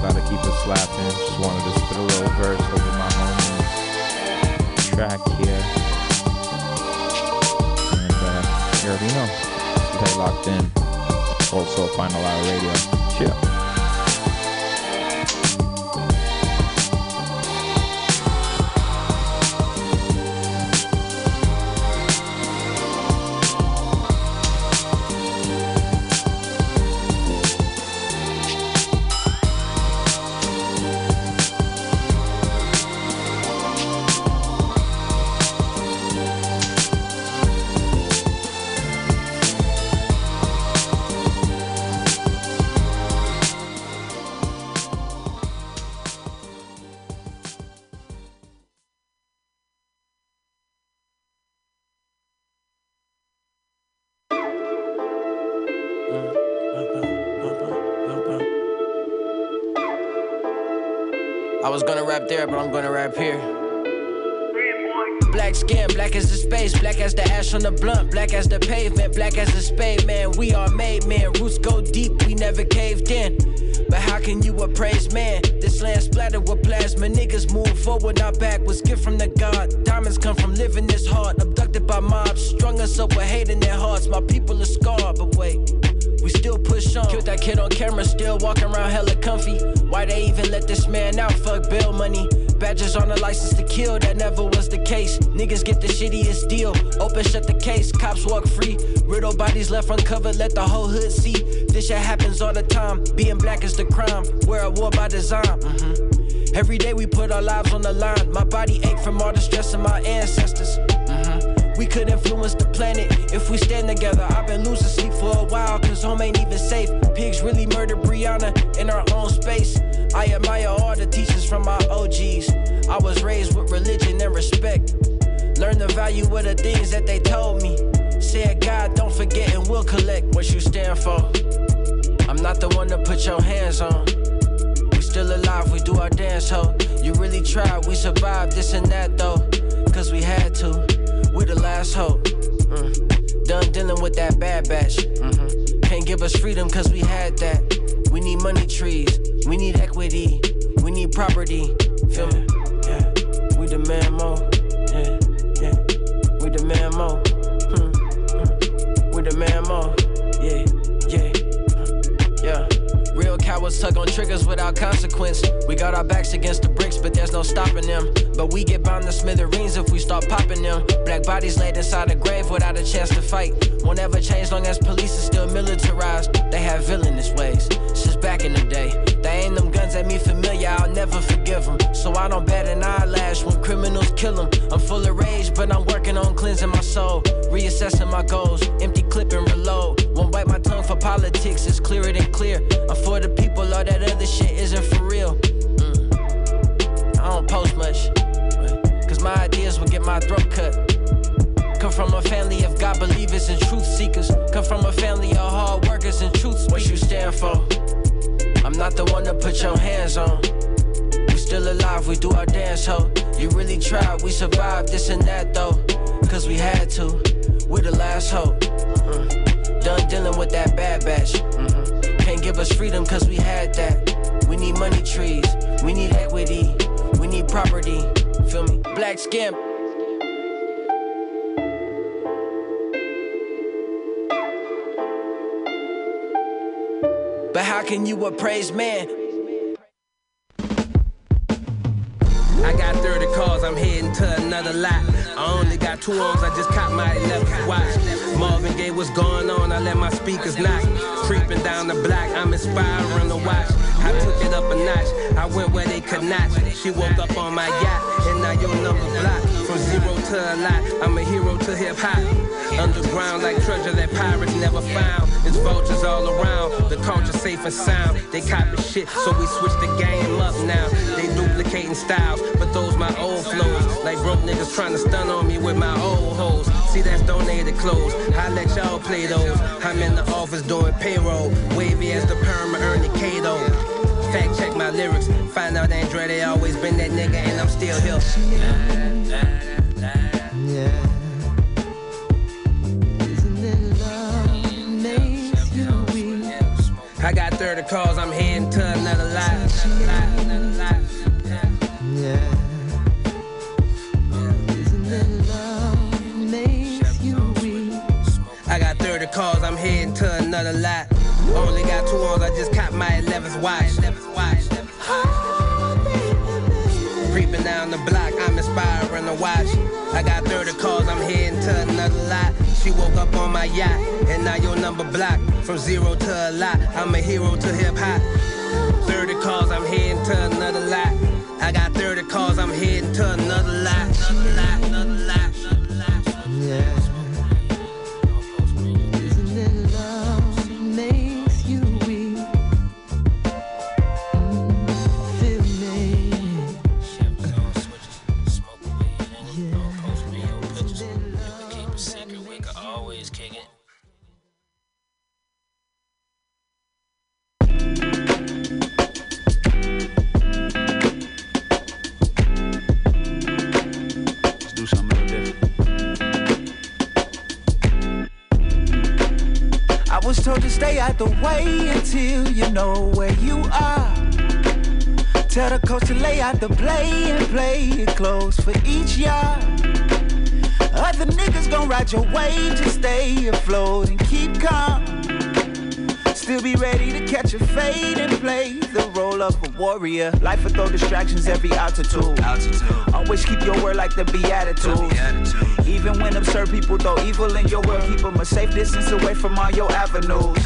Gotta keep it slapping. Just wanted to spit a little verse over my homies track here. And uh, you already know. Stay locked in. Also, Final Hour Radio. Chill. Rap here. Black skin, black as the space, black as the ash on the blunt, black as the pavement, black as the spade, man. We are made, man. Roots go deep, we never caved in. But how can you appraise man? This land splattered with plasma. Niggas move forward, not backwards. Gift from the God. Diamonds come from living this hard. Abducted by mobs, strung us up with hate in their hearts. My people are scarred, but wait. We still push on. Killed that kid on camera, still walking around hella comfy. Why they even let this man out? Fuck bail money. Badges on a license to kill, that never was the case. Niggas get the shittiest deal. Open, shut the case, cops walk free. Riddle bodies left uncovered, let the whole hood see. This shit happens all the time. Being black is the crime. We're a war by design. Mhm. Every day we put our lives on the line. My body ache from all the stress of my ancestors. Mhm. We could influence the planet if we stand together. I've been losing sleep for a while, cause home ain't even safe. Pigs really murdered Breonna in our own space. I admire all the teachers from my OGs. I was raised with religion and respect. Learn the value of the things that they told me. Said God, don't forget and we'll collect what you stand for. I'm not the one to put your hands on. We still alive, we do our dance, ho. You really tried, we survived this and that though. Cause we had to. we're the last hope. Mm. Done dealing with that bad batch. Mhm. Can't give us freedom cause we had that. We need money trees, we need equity, we need property. Feel me? Yeah. We demand more. Yeah, yeah. We demand more. Hmm, hmm. We demand more. Real tug on triggers without consequence. We got our backs against the bricks, but there's no stopping them. But we get bound to smithereens if we start popping them. Black bodies laid inside a grave without a chance to fight. Won't ever change long as police is still militarized. They have villainous ways since back in the day. They aim them guns at me familiar, I'll never forgive them. So I don't bat an eyelash when criminals kill them. I'm full of rage, but I'm working on cleansing my soul. Reassessing my goals, empty clip and reload. Won't bite my tongue for politics, it's clearer than clear. I'm for the people, all that other shit isn't for real. Mm. I don't post much, cause my ideas will get my throat cut. Come from a family of God believers and truth seekers. Come from a family of hard workers and truth speakers. What you stand for? I'm not the one to put your hands on. We still alive, we do our dance, ho. You really tried, we survived this and that, though. Cause we had to. We're the last hope. Uh, done dealing with that bad batch. Mm-hmm. Can't give us freedom cause we had that. We need money trees, we need equity, we need property. Feel me? Black skin. But how can you appraise man? I got 30 cars, I'm heading to another lot. Got two arms, I just caught my 11th watch. Marvin Gaye, what's going on? I let my speakers knock. Creeping down the block, I'm inspiring to watch. I took it up a notch, I went where they could not. She woke up on my yacht, and now your number block. From zero to a lot, I'm a hero to hip hop. Underground like treasure that pirates never found. It's vultures all around, the culture safe and sound. They copy shit, so we switch the game up now. They duplicating styles, but those my old flows. Like broke niggas trying to stun on me with my old hoes. See, that's donated clothes. I let y'all play those. I'm in the office doing payroll. Wavy as the perma Ernie Cato. Fact check my lyrics. Find out Andre always been that nigga and I'm still here. Yeah. I got 30 calls, I'm heading watch. I got 30 calls, I'm heading to another lot. She woke up on my yacht, and now your number blocked. From zero to a lot, I'm a hero to hip hop. 30 calls, I'm heading to another lot. I got 30 calls, I'm heading to another lot. Another lot, another of a warrior. Life will throw distractions every altitude. altitude. Always keep your word like the Beatitudes. Even when absurd people throw evil in your world, keep them a safe distance away from all your avenues.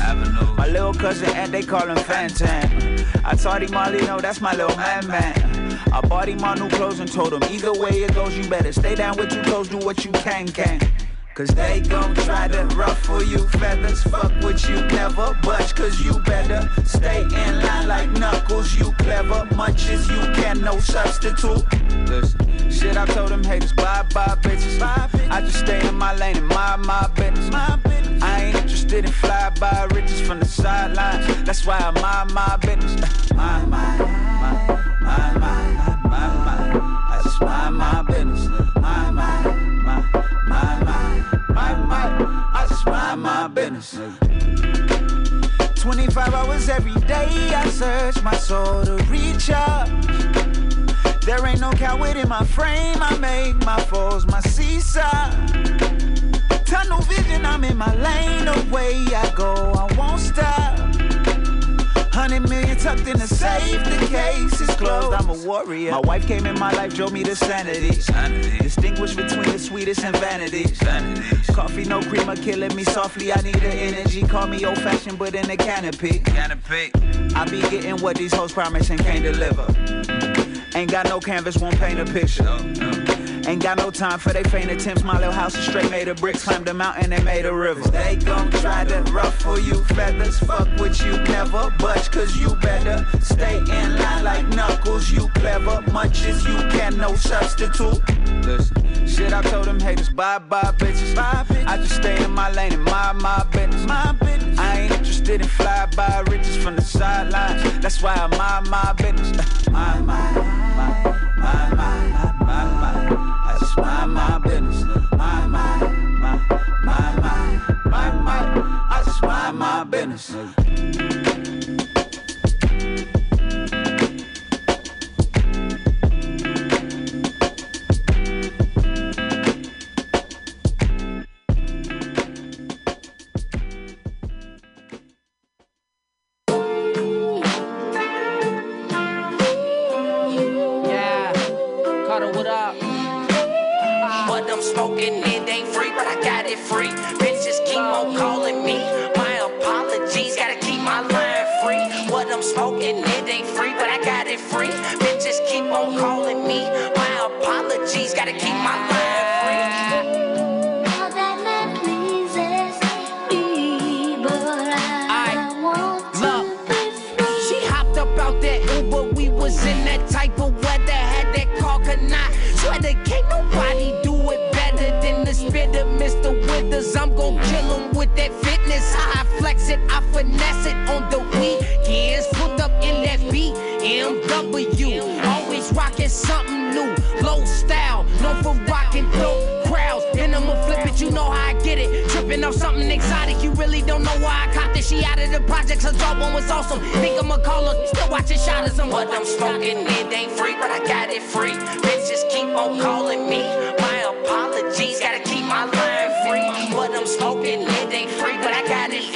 My little cousin, and they call him Fantan. I taught him Molly, no, that's my little man, man. I bought him my new clothes and told him either way it goes, you better stay down with your toes, do what you can, can. Cause they gon' try to ruffle you feathers. Fuck with you, never budge. Cause you better stay in line like knuckles. You clever, much as you can, no substitute. Listen, shit, I told them haters, bye bye bitches. I just stay in my lane and mind my business. I ain't interested in fly by riches from the sidelines. That's why I mind my business. Mind, mind, mind, 25 hours every day, I search my soul to reach up. There ain't no coward in my frame, I make my foes my seesaw. Tunnel vision, I'm in my lane, away I go, I won't stop. Hundred million tucked in the safe, the case is closed. I'm a warrior. My wife came in my life, drove me to sanity. Distinguish between the sweetest and vanity. Coffee, no creamer, killing me softly. I need the energy. Call me old fashioned, but in a canopy. Canopy. I be getting what these hoes promise and can't deliver. Ain't got no canvas, won't paint a picture. Ain't got no time for they faint attempts. My little house is straight made of bricks. Climbed a mountain, they made a river. They gon' try to ruffle you feathers. Fuck with you, never budge, cause you better stay in line like knuckles. You clever, much as you can, no substitute. Listen, shit, I told them haters, bye bye bitches. Bye, bitches. I just stay in my lane and mind my business. My business. I ain't interested in fly by riches from the sidelines. That's why I mind my business. My, just mind my business. My, my, my, my, my, my, my. I just mind my business. Flex it, I finesse it on the weekends. Put up in that BMW. Always rocking something new. Low style, known for rocking dope crowds. Then I'ma flip it, you know how I get it. Tripping off something exotic, you really don't know why I copped it. She out of the projects, her job one was awesome. Think I'ma call her, still watching shadows. And what I'm smoking, it ain't free, but I got it free. Bitches keep on calling me. My apologies, gotta keep my line free. What I'm smoking, it ain't free, but I got it free.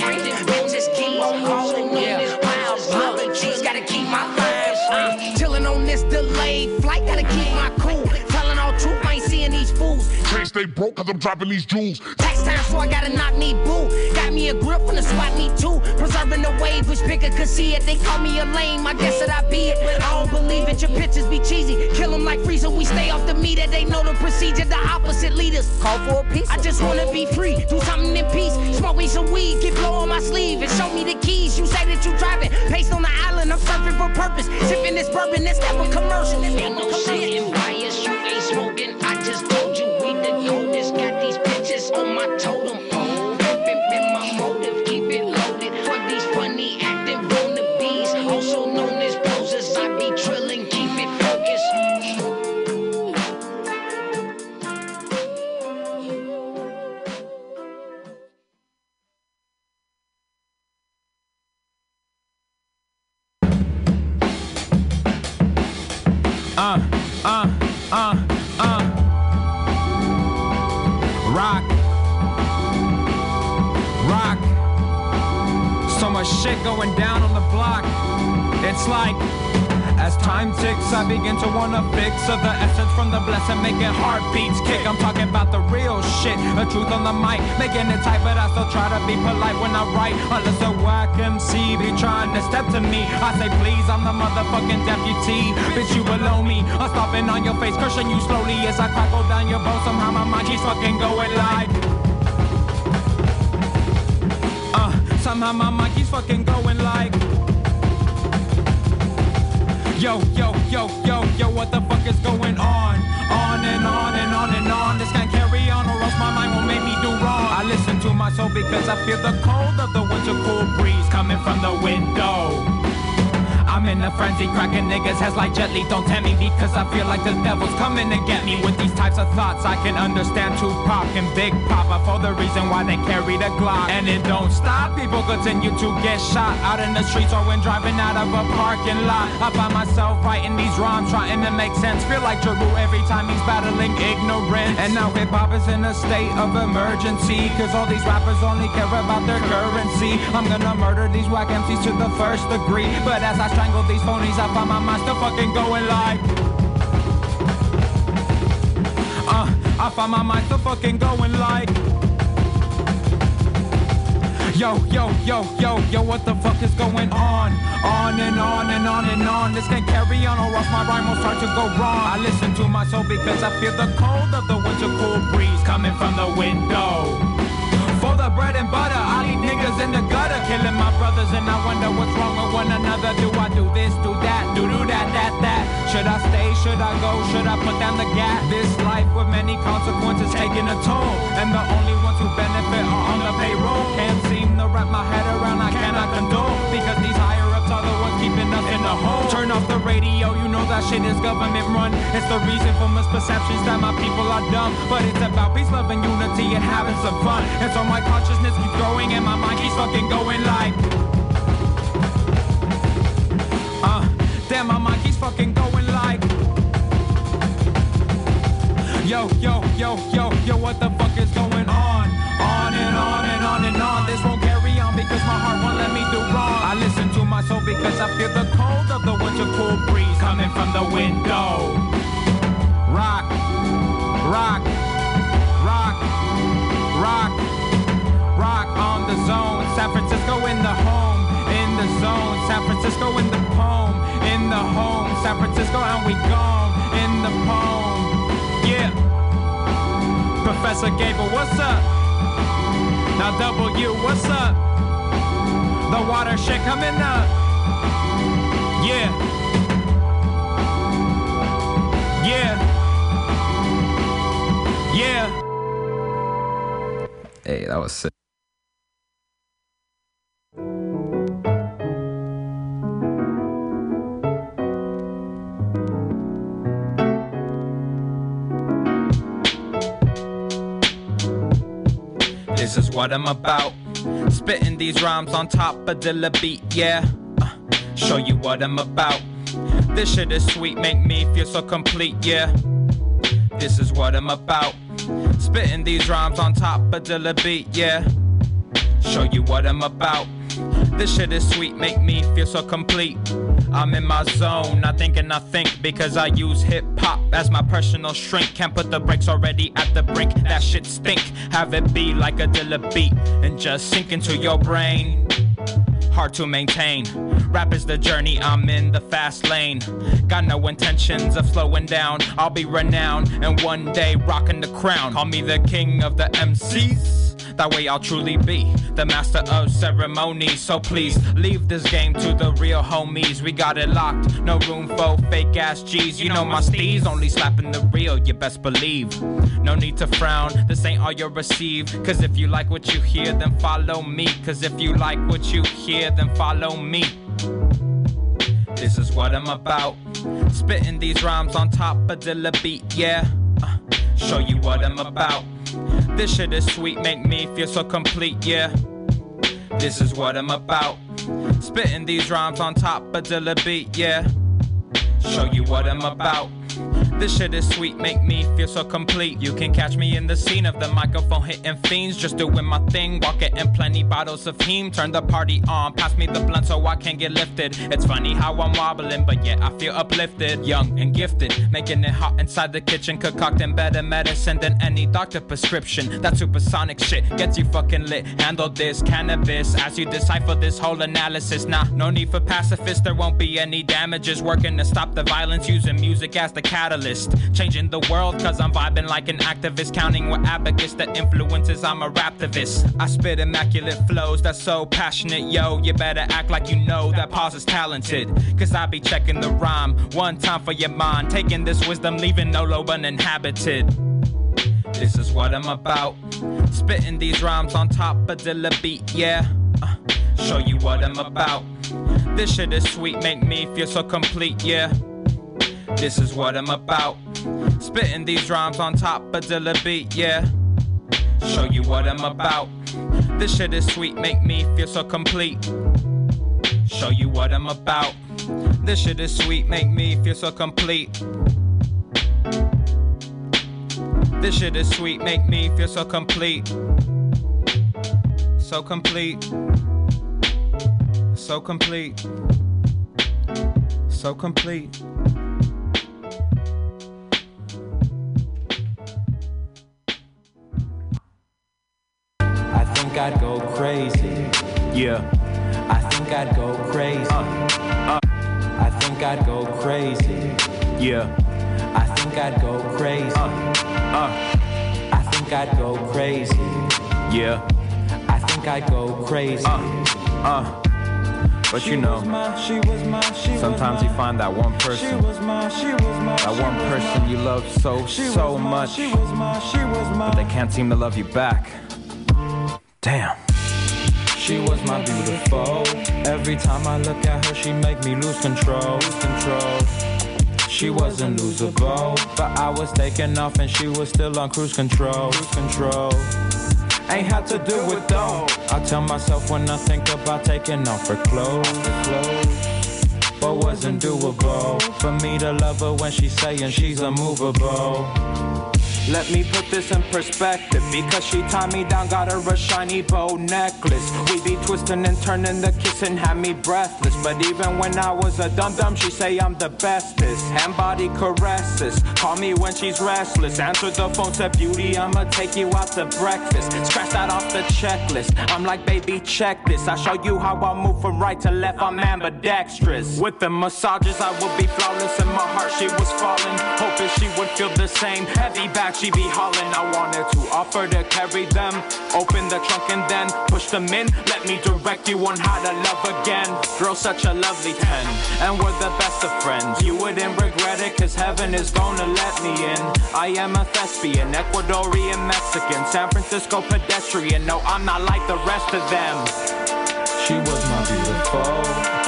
Fools. Can't stay broke cause I'm dropping these jewels. Tax time, so I gotta knock me boo. Got me a grip from the swap me too. Preserving the wave, which bigger could see it. They call me a lame, I guess that I be it. I don't believe it, your pictures be cheesy. Kill them like freezer, we stay off the meter. They know the procedure, the opposite leaders. Call for a piece. I just wanna be free, do something in peace. Smoke me some weed, get blow on my sleeve, and show me the keys. You say that you driving, paced on the island, I'm surfing for purpose. Sipping this bourbon, that's never commercial. Ain't no sitting bias, you ain't smoking. I just told we the coldest. Got these bitches on my totem frenzy, cracking niggas heads like Jet. Don't tempt me because I feel like the devil's coming to get me. With these types of thoughts, I can understand Tupac and Big Poppa for the reason why they carry the Glock. And it don't stop, people continue to get shot out in the streets or when driving out of a parking lot. I find myself writing these rhymes, trying to make sense. Feel like Jeru every time he's battling ignorance. And now hip hop is in a state of emergency. Cause all these rappers only care about their currency. I'm gonna murder these whack MCs to the first degree. But as I strangle these I find my mind still fucking going like. Uh, I find my mind still fucking going like. Yo, yo, yo, yo, yo, what the fuck is going on? On and on and on and on. This can't carry on or else my rhyme will start to go wrong. I listen to my soul because I feel the cold of the winter cool breeze coming from the window. Bread and butter, I eat niggas in the gutter, killing my brothers, and I wonder what's wrong with one another. Do I do this, do that, do do that, that, that? Should I stay? Should I go? Should I put down the gap? This life with many consequences taking a toll, and the only ones who benefit are on the payroll. Can't seem to wrap my head around. I cannot off the radio, you know that shit is government run. It's the reason for misperceptions that my people are dumb. But it's about peace, love, and unity and having some fun. And so my consciousness keeps growing and my mind keeps fucking going like. Uh, damn, my mind keeps fucking going like. Yo, yo, yo, yo, yo, what the because I feel the cold of the winter cool breeze coming from the window. Rock, rock, rock, rock, rock on the zone. San Francisco in the home, in the zone. San Francisco in the poem, in the home. San Francisco and we gone in the poem. Yeah. Professor Gable, what's up? Now W, what's up? The water shit coming up. Yeah. Yeah. Yeah. Hey, that was sick. This is what I'm about. Spitting these rhymes on top of the beat, yeah. Show you what I'm about. This shit is sweet, make me feel so complete, yeah. This is what I'm about. Spitting these rhymes on top of the beat, yeah. Show you what I'm about. This shit is sweet, make me feel so complete. I'm in my zone, not thinking I think because I use hip hop as my personal shrink. Can't put the brakes already at the brink. That shit stink. Have it be like a Dilla beat and just sink into your brain. Hard to maintain. Rap is the journey, I'm in the fast lane. Got no intentions of slowing down. I'll be renowned and one day rocking the crown. Call me the king of the MCs. That way I'll truly be the master of ceremonies. So please leave this game to the real homies. We got it locked, no room for fake ass G's. You know my steez only slapping the real, you best believe. No need to frown, this ain't all you'll receive. Cause if you like what you hear, then follow me. Cause if you like what you hear, then follow me. This is what I'm about. Spitting these rhymes on top of Dilla beat, yeah. Uh, show you what I'm about. This shit is sweet, make me feel so complete, yeah. This is what I'm about. Spitting these rhymes on top of Dilla beat, yeah. Show you what I'm about. This shit is sweet, make me feel so complete. You can catch me in the scene of the microphone hitting fiends, just doing my thing, walking in plenty bottles of heme. Turn the party on, pass me the blunt so I can get lifted. It's funny how I'm wobbling, but yet I feel uplifted, young and gifted, making it hot inside the kitchen, concocting better medicine than any doctor prescription. That supersonic shit gets you fucking lit. Handle this cannabis as you decipher this whole analysis. Nah, no need for pacifists, there won't be any damages. Working to stop the violence, using music as the catalyst. Changing the world cause I'm vibing like an activist. Counting with abacus the influences, I'm a raptivist. I spit immaculate flows that's so passionate, yo. You better act like you know that pause is talented. Cause I be checking the rhyme one time for your mind. Taking this wisdom, leaving no lobe uninhabited. This is what I'm about. Spitting these rhymes on top of the beat, yeah. Uh, show you what I'm about. This shit is sweet, make me feel so complete, yeah. This is what I'm about. Spitting these rhymes on top of the beat, yeah. Show you what I'm about. This shit is sweet, make me feel so complete. Show you what I'm about. This shit is sweet, make me feel so complete. This shit is sweet, make me feel so complete. So complete. So complete. So complete. Think I'd go crazy. Yeah. I think I'd go crazy. I think I'd go crazy. Yeah. I think I'd go crazy. I think I'd go crazy. Yeah. I think I'd go crazy. Uh. But you know, sometimes you find that one person, that one person you love so, so much, but they can't seem to love you back. Damn. She was my beautiful. Every time I look at her, she make me lose control. Control. She wasn't losable, but I was taking off and she was still on cruise control. Control. Ain't had to do it though. I tell myself when I think about taking off her clothes, clothes. But wasn't doable for me to love her when she's saying she's unmovable. Let me put this in perspective because she tied me down, got her a shiny bow necklace. We be twisting and turning the kissing, had me breathless. But even when I was a dum dum, she say I'm the bestest. Hand body caresses, call me when she's restless. Answer the phone, said beauty, I'ma take you out to breakfast. Scratch that off the checklist. I'm like, baby, check this. I show you how I move from right to left. I'm ambidextrous. With the massages, I would be flawless. In my heart, she was falling, hoping she would feel the same. Heavy back she be hauling. I wanted to offer to carry them. Open the trunk and then push them in. Let me direct you on how to love again. Girl, such a lovely 10. And we're the best of friends. You wouldn't regret it, cause heaven is gonna let me in. I am a thespian, Ecuadorian Mexican, San Francisco pedestrian. No, I'm not like the rest of them. She was my beautiful.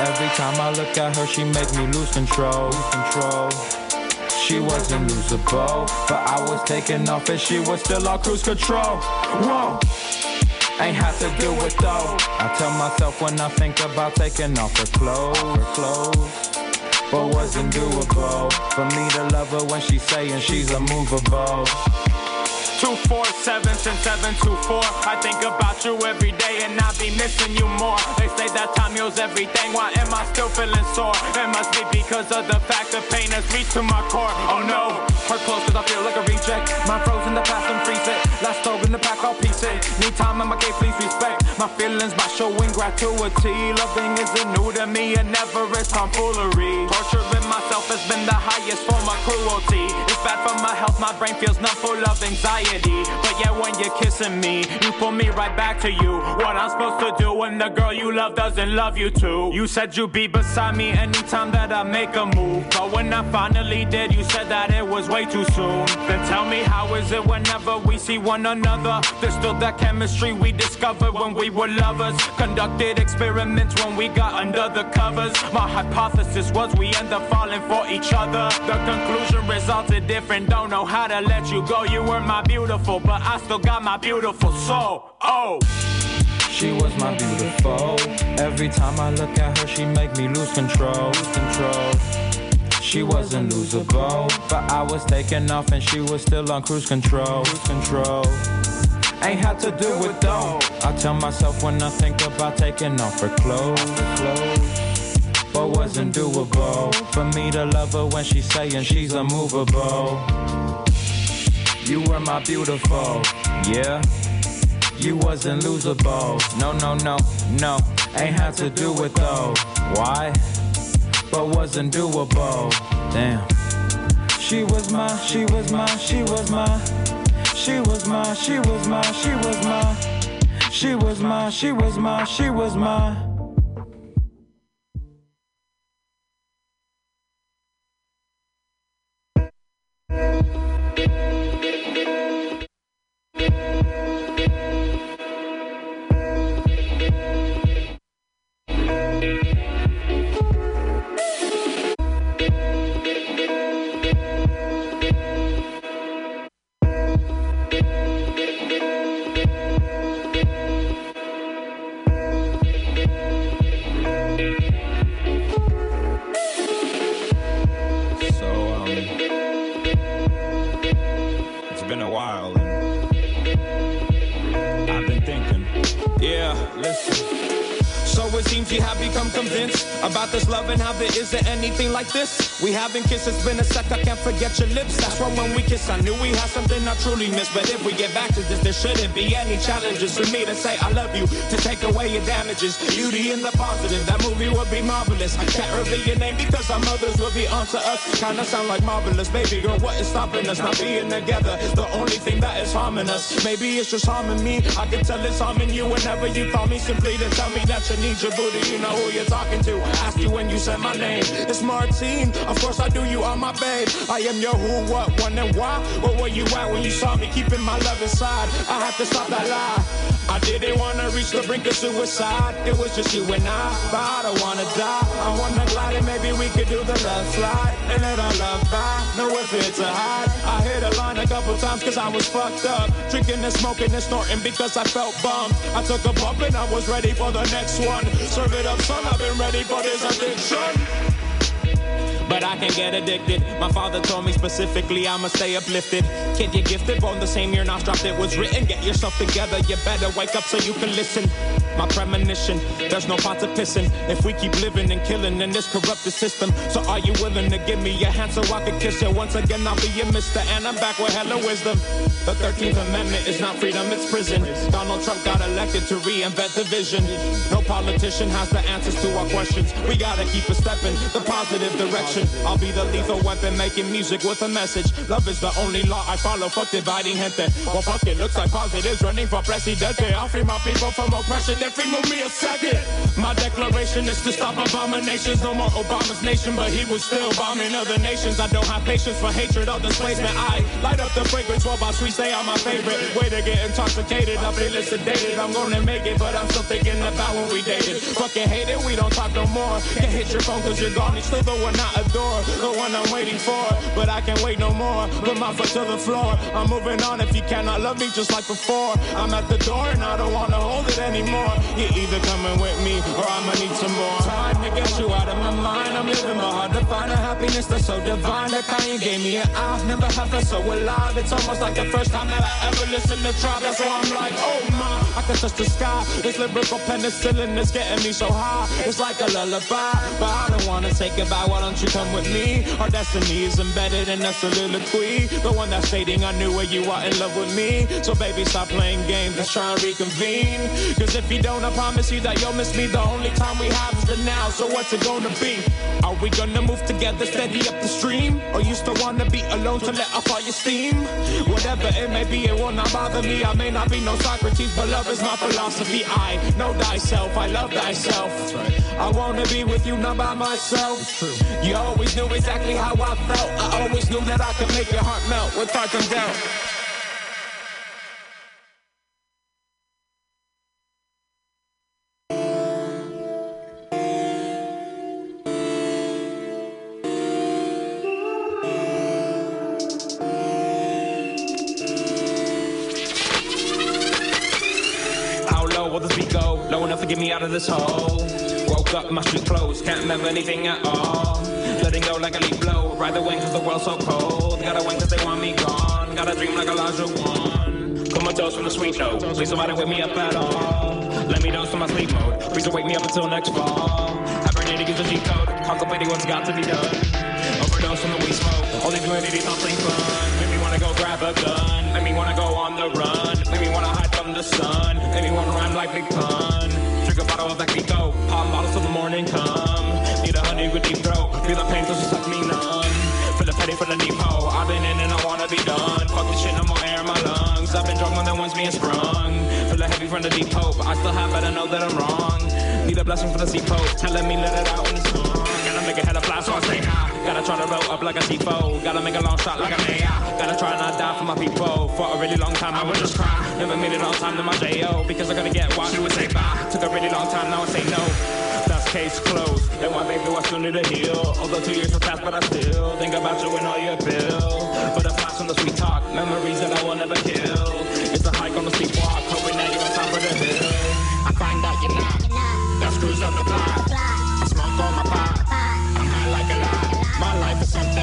Every time I look at her, she make me lose control. Lose control. She wasn't losable, but I was taking off and she was still on cruise control. Whoa. Ain't have to do it though. I tell myself when I think about taking off her clothes, her clothes. But wasn't doable for me to love her when she's saying she's unmovable. 247 since 724. I think about you every day and I be missing you more. They say that time heals everything. Why am I still feeling sore? It must be because of the fact the pain has reached to my core. Oh no, her close cause I feel like a reject. My frozen the past and freeze it. Last dog in the pack, I'll piece it. Need time in my gate, please respect my feelings by showing gratuity. Loving isn't new to me and never is tomfoolery. Torturing myself has been the highest form of cruelty. It's bad for my health, my brain feels numb, full of anxiety. But yeah, when you're kissing me, you pull me right back to you. What I'm supposed to do when the girl you love doesn't love you too. You said you'd be beside me anytime that I make a move. But when I finally did, you said that it was way too soon. Then tell me how is it whenever we see one another? There's still that chemistry we discovered when we were lovers. Conducted experiments when we got under the covers. My hypothesis was we end up falling for each other. The conclusion resulted different. Don't know how to let you go. You were my beautiful, but I still got my beautiful soul. Oh. She was my beautiful. Every time I look at her, she make me lose control. Lose control. She wasn't losable, but I was taking off and she was still on cruise control. Cruise control. Ain't had to do it though. I tell myself when I think about taking off her clothes. But wasn't doable for me to love her when she's saying she's unmovable. You were my beautiful, yeah. You wasn't losable. No, no, no, no. Ain't had to do it though. Why? But wasn't doable. Damn. She was my, she was my, she was my. She was my, she was my, she was my. She was my, she was my, she was my. So, We haven't kissed, it's been a sec, I can't forget your lips. That's why when we kiss, I knew we had something I truly miss. But if we get back to this, there shouldn't be any challenges for me to say I love you, to take away your damages. Beauty in the positive, that movie would be marvelous. I can't reveal your name because our mothers will be onto us. Kinda sound like marvelous, baby girl. What is stopping us? Not being together is the only thing that is harming us. Maybe it's just harming me. I can tell it's harming you whenever you call me simply to tell me that you're need your booty, you know who you're talking to. Ask you when you said my name. It's Martine, course I do, you are my babe. I am your who, what, when, and why. Where were you at when you saw me keeping my love inside? I had to stop that lie. I didn't wanna reach the brink of suicide. It was just you and I, but I don't wanna die. I wanna glide and maybe we could do the love slide and let our love die. No fear to hide. I hit a line a couple times cause I was fucked up. Drinking and smoking and snorting because I felt bummed. I took a bump and I was ready for the next one. Serve it up, son, I've been ready for this addiction but I can get addicted. My father told me specifically I'ma stay uplifted. Kid, you're gifted, born the same year, not dropped, it was written. Get yourself together, you better wake up so you can listen. My premonition, there's no pot to pissing. If we keep living and killing in this corrupted system, so are you willing to give me your hand so I can kiss you? Once again, I'll be your mister, and I'm back with hella wisdom. The 13th Amendment is not freedom, it's prison. Donald Trump got elected to reinvent the vision. No politician has the answers to our questions. We gotta keep a stepping the positive direction. I'll be the lethal weapon making music with a message. Love is the only law I follow. Fuck dividing gente. Well, fuck it, looks like positives running for presidente. I'll free my people from oppression. Then free move me a second. My declaration is to stop abominations. No more Obama's nation, but he was still bombing other nations. I don't have patience for hatred or displacement. I light up the fragrance while my sweets they are my favorite. Way to get intoxicated. I feel sedated. I'm gonna make it, but I'm still thinking about when we dated. Fucking hate it, we don't talk no more. Can't hit your phone cause you're gone. Still the one I door, the one I'm waiting for. But I can't wait no more. Put my foot to the floor. I'm moving on if you cannot love me just like before. I'm at the door and I don't wanna hold it anymore. You're either coming with me or I'ma need some more time to get you out of my mind. I'm living my hard to find a happiness that's so divine. That you gave me an eye. Never have felt so alive. It's almost like the first time that I ever listened to trap. That's why I'm like, oh my, I can touch the sky. This lyrical penicillin is getting me so high. It's like a lullaby, but I don't wanna say goodbye. Why don't you come? Come with me. Our destiny is embedded in that soliloquy. The one that's stating I knew where you are in love with me. So baby, stop playing games. Let's try and reconvene. Cause if you don't, I promise you that you'll miss me. The only time we have is the now. So what's it gonna be? Are we gonna move together, steady up the stream? Or you still wanna be alone to let off all your steam? Whatever it may be, it will not bother me. I may not be no Socrates, but love is my philosophy. I know thyself, I love thyself. I wanna be with you, not by myself. You always knew exactly how I felt. I always knew that I could make your heart melt when thoughts come down. Will this beat go? Low enough to get me out of this hole. Up, my street clothes, can't remember anything at all. Letting go like a leaf blow, ride the wind cause the world's so cold. Gotta win cause they want me gone, gotta dream like a Elijah one. Comatose from the sweet note, please somebody wake me up at all. Let me dose from my sleep mode, please don't wake me up until next fall. Hibernating is a cheat code, contemplating what's got to be done. Overdose from the weed smoke, only doing it is something fun. Make me wanna go grab a gun, make me wanna go on the run. Make me wanna hide from the sun, make me wanna rhyme like Big Pun. Drink a bottle of that Clito, pop bottles till the morning come. Need a honey with deep throat, feel the pain so she suck me numb. Feel the petty for the deep hole, I've been in and I wanna be done. Fuck this shit, no more air in my lungs. I've been drunk more than once being sprung. Feel the heavy from the deep hope, I still have better know that I'm wrong. Need a blessing from the sea pope, telling me let it out in the song. Gotta make a hella fly so I stay high. Gotta try to roll up like a C4. Gotta make a long shot like a mayor. Gotta try not die for my people. For a really long time I would just cry. Never made it on time to my J.O. Because I gotta get washed. She would say bye. Took a really long time, now I say no. That's case closed. And my baby was soon to heal. Although two years have passed, but I still think about you and all your bills. But the flash from the sweet talk, memories that I will never kill. It's a hike on the steep walk, hoping that you're on top of the hill. I find out you're not. That screws up the plot. I smoke on my pot.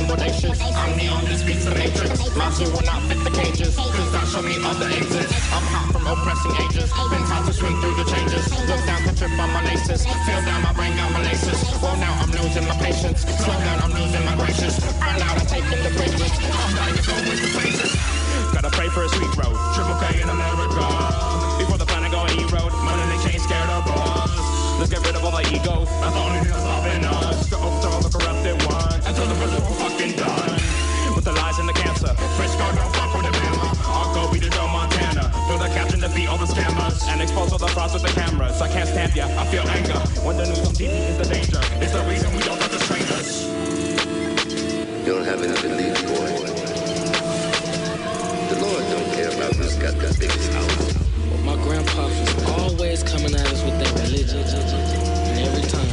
Life bodacious. I'm the only speaks the matrix. Moms who will not fit the cages. Cause that show me other exits. I'm hot from oppressing ages. Been taught to swing through the changes. Look down to trip on my laces. Feel down my brain got my laces. Well now I'm losing my patience. Slow down, I'm losing my gracious. Earn out, I'm taking the risk. I'm dying to go with the places. Gotta pray for a sweet road. Triple K in America. Before the planet go erode. Money they change scared of us. Let's get rid of all the egos. That's the only thing that's stopping us. And expose all the frauds with the cameras. I can't stand stand ya. I feel anger when the news on TV is the danger. It's the reason we don't trust the strangers. You don't have any belief, boy. The Lord don't care about who's got the biggest house. My grandpa was always coming at us with that religion. And every time,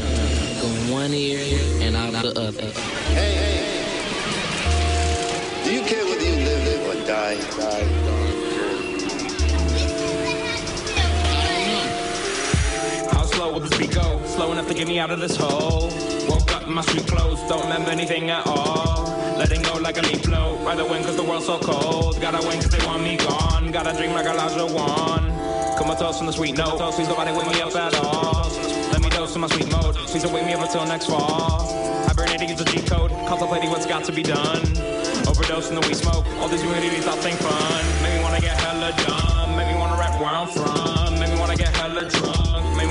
going one ear and out the other. Hey, hey. Hey. Do you care whether you live, live or die? How slow will this beat go? Slow enough to get me out of this hole. Woke up in my street clothes, don't remember anything at all. Letting go like a leaf blow. Rather win cause the world's so cold. Gotta win cause they want me gone. Gotta dream like Elijah Wan. Comatose from the sweet note. Please nobody wake me up at all. Let me dose in my sweet mode. Please don't wake me up until next fall. Hibernating is a G code. Contemplating what's got to be done. Overdose in the weed smoke. All these communities I think fun. Make me wanna get hella dumb. Make me wanna rap where I'm from. Make me wanna get hella drunk.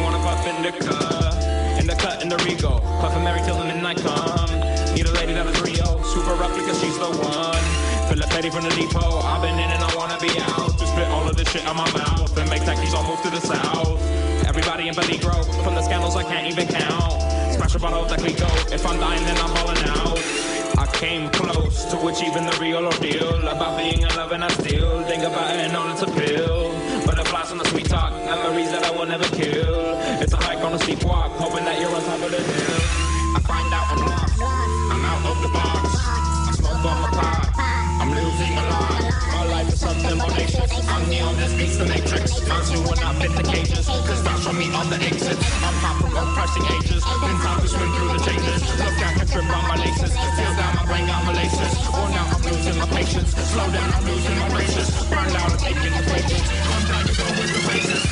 Wanna puff. In the cut, in the Rigo. Puffin' Mary till the midnight come. Need a lady that is Rio. Super rough because she's the one. Fill up Betty from the depot. I've been in and I wanna be out. To spit all of this shit out my mouth. And make taxis all move to the south. Everybody in Peligro. From the scandals I can't even count. Smash a bottle of Clico. If I'm dying, then I'm falling out. I came close to achieving the real ordeal About being in love and I still think about it and know it's a neon, the matrix Can't you when I fit the cages me on the exit. I'm hot from oppressing ages. Been time to swim through the changes. Look, I can trip on my laces. Feel down my brain, got malacious Well, now I'm losing my patience. Slow down, I'm losing my gracious Burn down, I'm taking the pages I'm down to go with the races.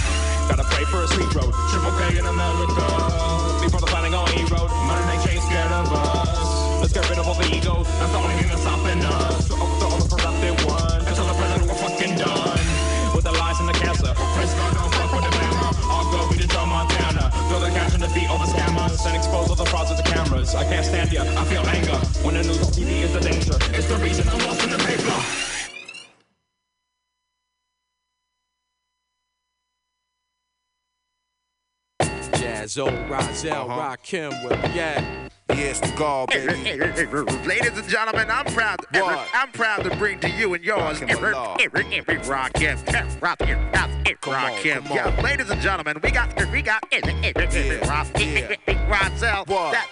Gotta pray for a sweet road. Triple K in America. Before the planning on E-road Money they chain scared of us. Let's get rid of all the egos. That's the only thing that's stopping us cameras I can't stand ya, I feel anger. When the news on TV is the danger It's the reason I'm lost in the paper. Jazzo, Rozelle, uh-huh. Rakim, with yeah. Yes, the God, baby. Ladies and gentlemen, I'm proud. What? I'm proud to bring to you and yours Rakim every, Allah. every, every Rakim, Rakim, Rakim, Come on, Rakim. come Yeah, ladies and gentlemen, we got we got. What? That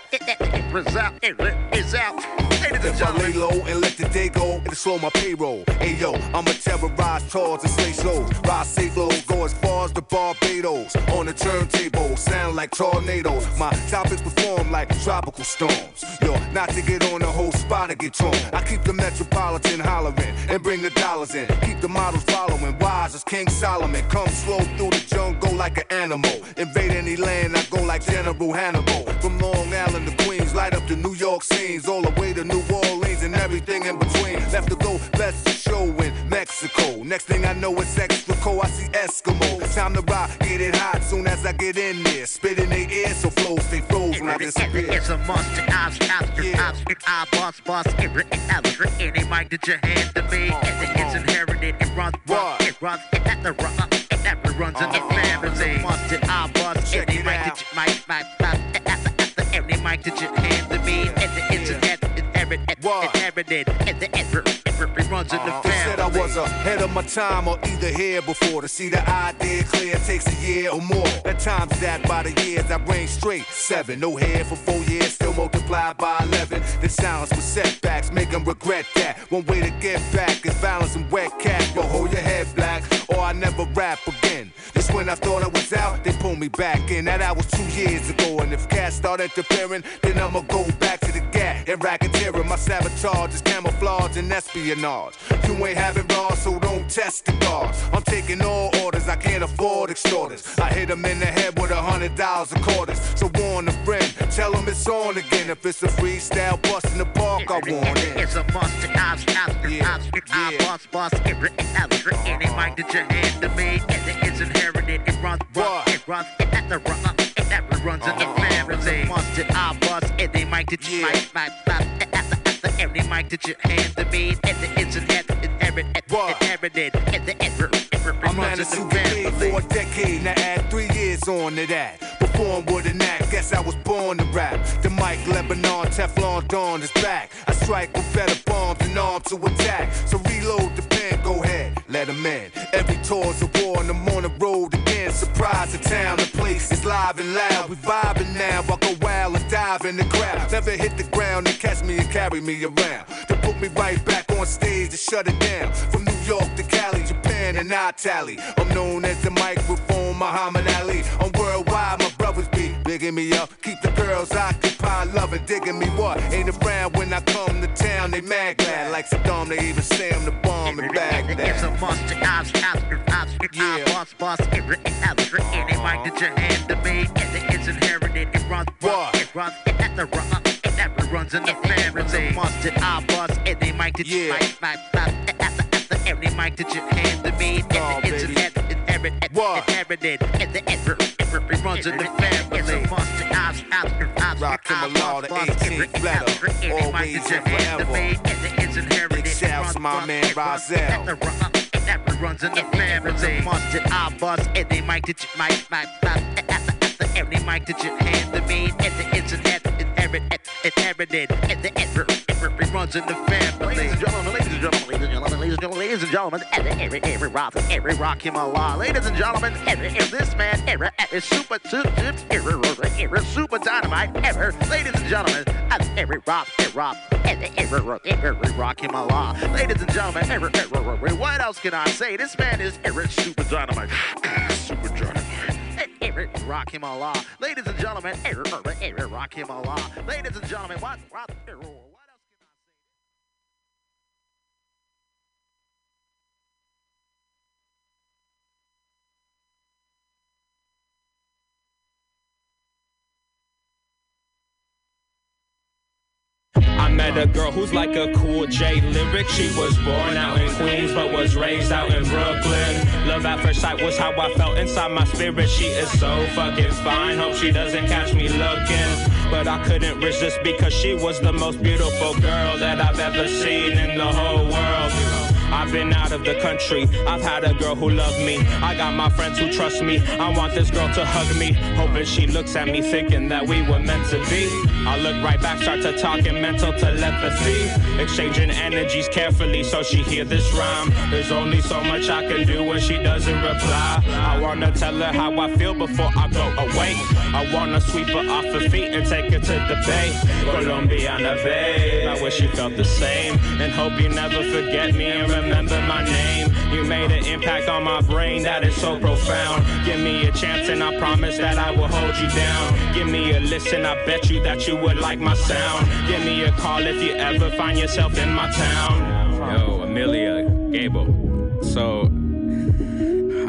is out. Ladies and If I lay low and let the day go, it'll slow my payroll. Hey yo, I'ma terrorize chores and slay shows. Rise safe low, go as far as the Barbados. On the turntable, sound like tornadoes. My topics perform like tropical storms. Yo, not to get on the whole spot and get torn. I keep the metropolitan hollering and bring the dollars in. Keep the models following, wise as King Solomon. Come slow through the jungle like an animal. Invade any land, I go like General Hannibal. From Long Island to Queens, light up the New York scenes, all the way to New Orleans and everything in between. Left to go, best to show in Mexico. Next thing I know, it's extra cold. I see Eskimo. Time to rock, get it hot soon as I get in there. Spit in their ear so flows stay froze when I disappear. It's a monster, Oscar, Oscar, Oscar, I boss, boss, every, every, any mic that you hand to me, it's, it's inherited, it runs, runs, it runs, it never runs, it never runs in the uh-huh. family. It's a monster, I boss, any mic that you, mic, mic, mic, any mic that you hand to me, it's, it's inherited, inherited, inherited, runs in the uh-huh. They said I was ahead of my time or either here before to see the idea clear takes a year or more. At times that by the years I reign straight. Seven, no hair for four years, still multiplied by eleven. The silence with setbacks make them regret that. One way to get back is balance and wet cat. Yo, hold your head black or I never rap again. Just when I thought I was out, they pulled me back in. That was two years ago, and if cats start interfering, then I'ma go back to the gap and racketeering. My sabotage is camouflage and espionage. You ain't having bras, so don't test the guards. I'm taking all orders, I can't afford extorters. I hit them in the head with a hundred dollars a quarters. So warn a friend, tell them it's on again. If it's a freestyle bust in the park, I want it. It's a monster, Oscar, Oscar, Oscar, I boss, boss, every, every, any mic that you hand to me, it's, it's inherited, it runs, runs, it runs, it never runs, it never runs in the uh-huh. family. It's a monster, I boss, any mic that you, mic, mic, mic, every mic that you hand to me, it's, it's inherited, inherited, inherited, it's, every, every, I'm runs man in a the super for a decade. Now add three years on to that. Perform with an act, guess I was born to rap. The mic, Lebanon, Teflon Don is back. I strike with better bombs and arms to attack. So reload the pen, go ahead, let them in. Every tour's a war and I'm on the road again. Surprise the town, the place is live and loud. We vibing now, I go wild and dive in the crowd. Never hit the ground and catch me and carry me around. To put me right back on stage to shut it down. From New York to Cali, Japan and Italy. I'm known as the microphone Muhammad Ali. I'm worldwide, my brothers be bigging me up. Keep the girls occupied, loving, digging me what? Ain't around when I come to town, they mad glad. Like Saddam, they even say I'm the bomb in Baghdad. It's a monster, was out, yeah. boss, boss, it written out, written any mic that you hand to me, and it's inherited, it runs, it runs, it has to run, it never runs in the family. It's a monster, I boss, any mic that you mic, mic, mic, after every mic that you hand to me, and it's inherited, inherited, and the it runs in the family. It's a I was out, I was Rakim Allah, the 18th letter, always and forever. Big shouts, my man Rozelle never runs in the family. It's a must that I bust any mic that you might, after, after every mic that you hand to me, and the internet inherited, inherited, and the it runs in the family. Ladies and gentlemen, ladies and gentlemen, ladies and gentlemen, ladies and gentlemen, ladies and gentlemen, every, every, every rock, every Rakim Allah. Ladies and gentlemen, every, every this man, every, every super, super, every, every super dynamite ever. Ladies and gentlemen, every rock, every rock, every, every, every Rakim Allah. Ladies and gentlemen, every, every, every, what else can I say? This man is every super dynamite. super dynamite. Rakim Allah. Ladies and gentlemen, Rakim Allah. Ladies and gentlemen, what I met a girl who's like a cool J lyric. She was born out in Queens, but was raised out in Brooklyn. Love at first sight was how I felt inside my spirit. She is so fucking fine. Hope she doesn't catch me looking. But I couldn't resist because she was the most beautiful girl that I've ever seen in the whole world. I've been out of the country. I've had a girl who loved me. I got my friends who trust me. I want this girl to hug me. Hoping she looks at me thinking that we were meant to be. I look right back, start to talk in mental telepathy. Exchanging energies carefully so she hear this rhyme. There's only so much I can do when she doesn't reply. I wanna tell her how I feel before I go away. I wanna sweep her off her feet and take her to the bay. Colombiana babe. I wish you felt the same. And hope you never forget me remember my name. You made an impact on my brain that is so profound. Give me a chance and I promise that I will hold you down. Give me a listen, I bet you that you would like my sound. Give me a call if you ever find yourself in my town. Yo, Amelia Gable. So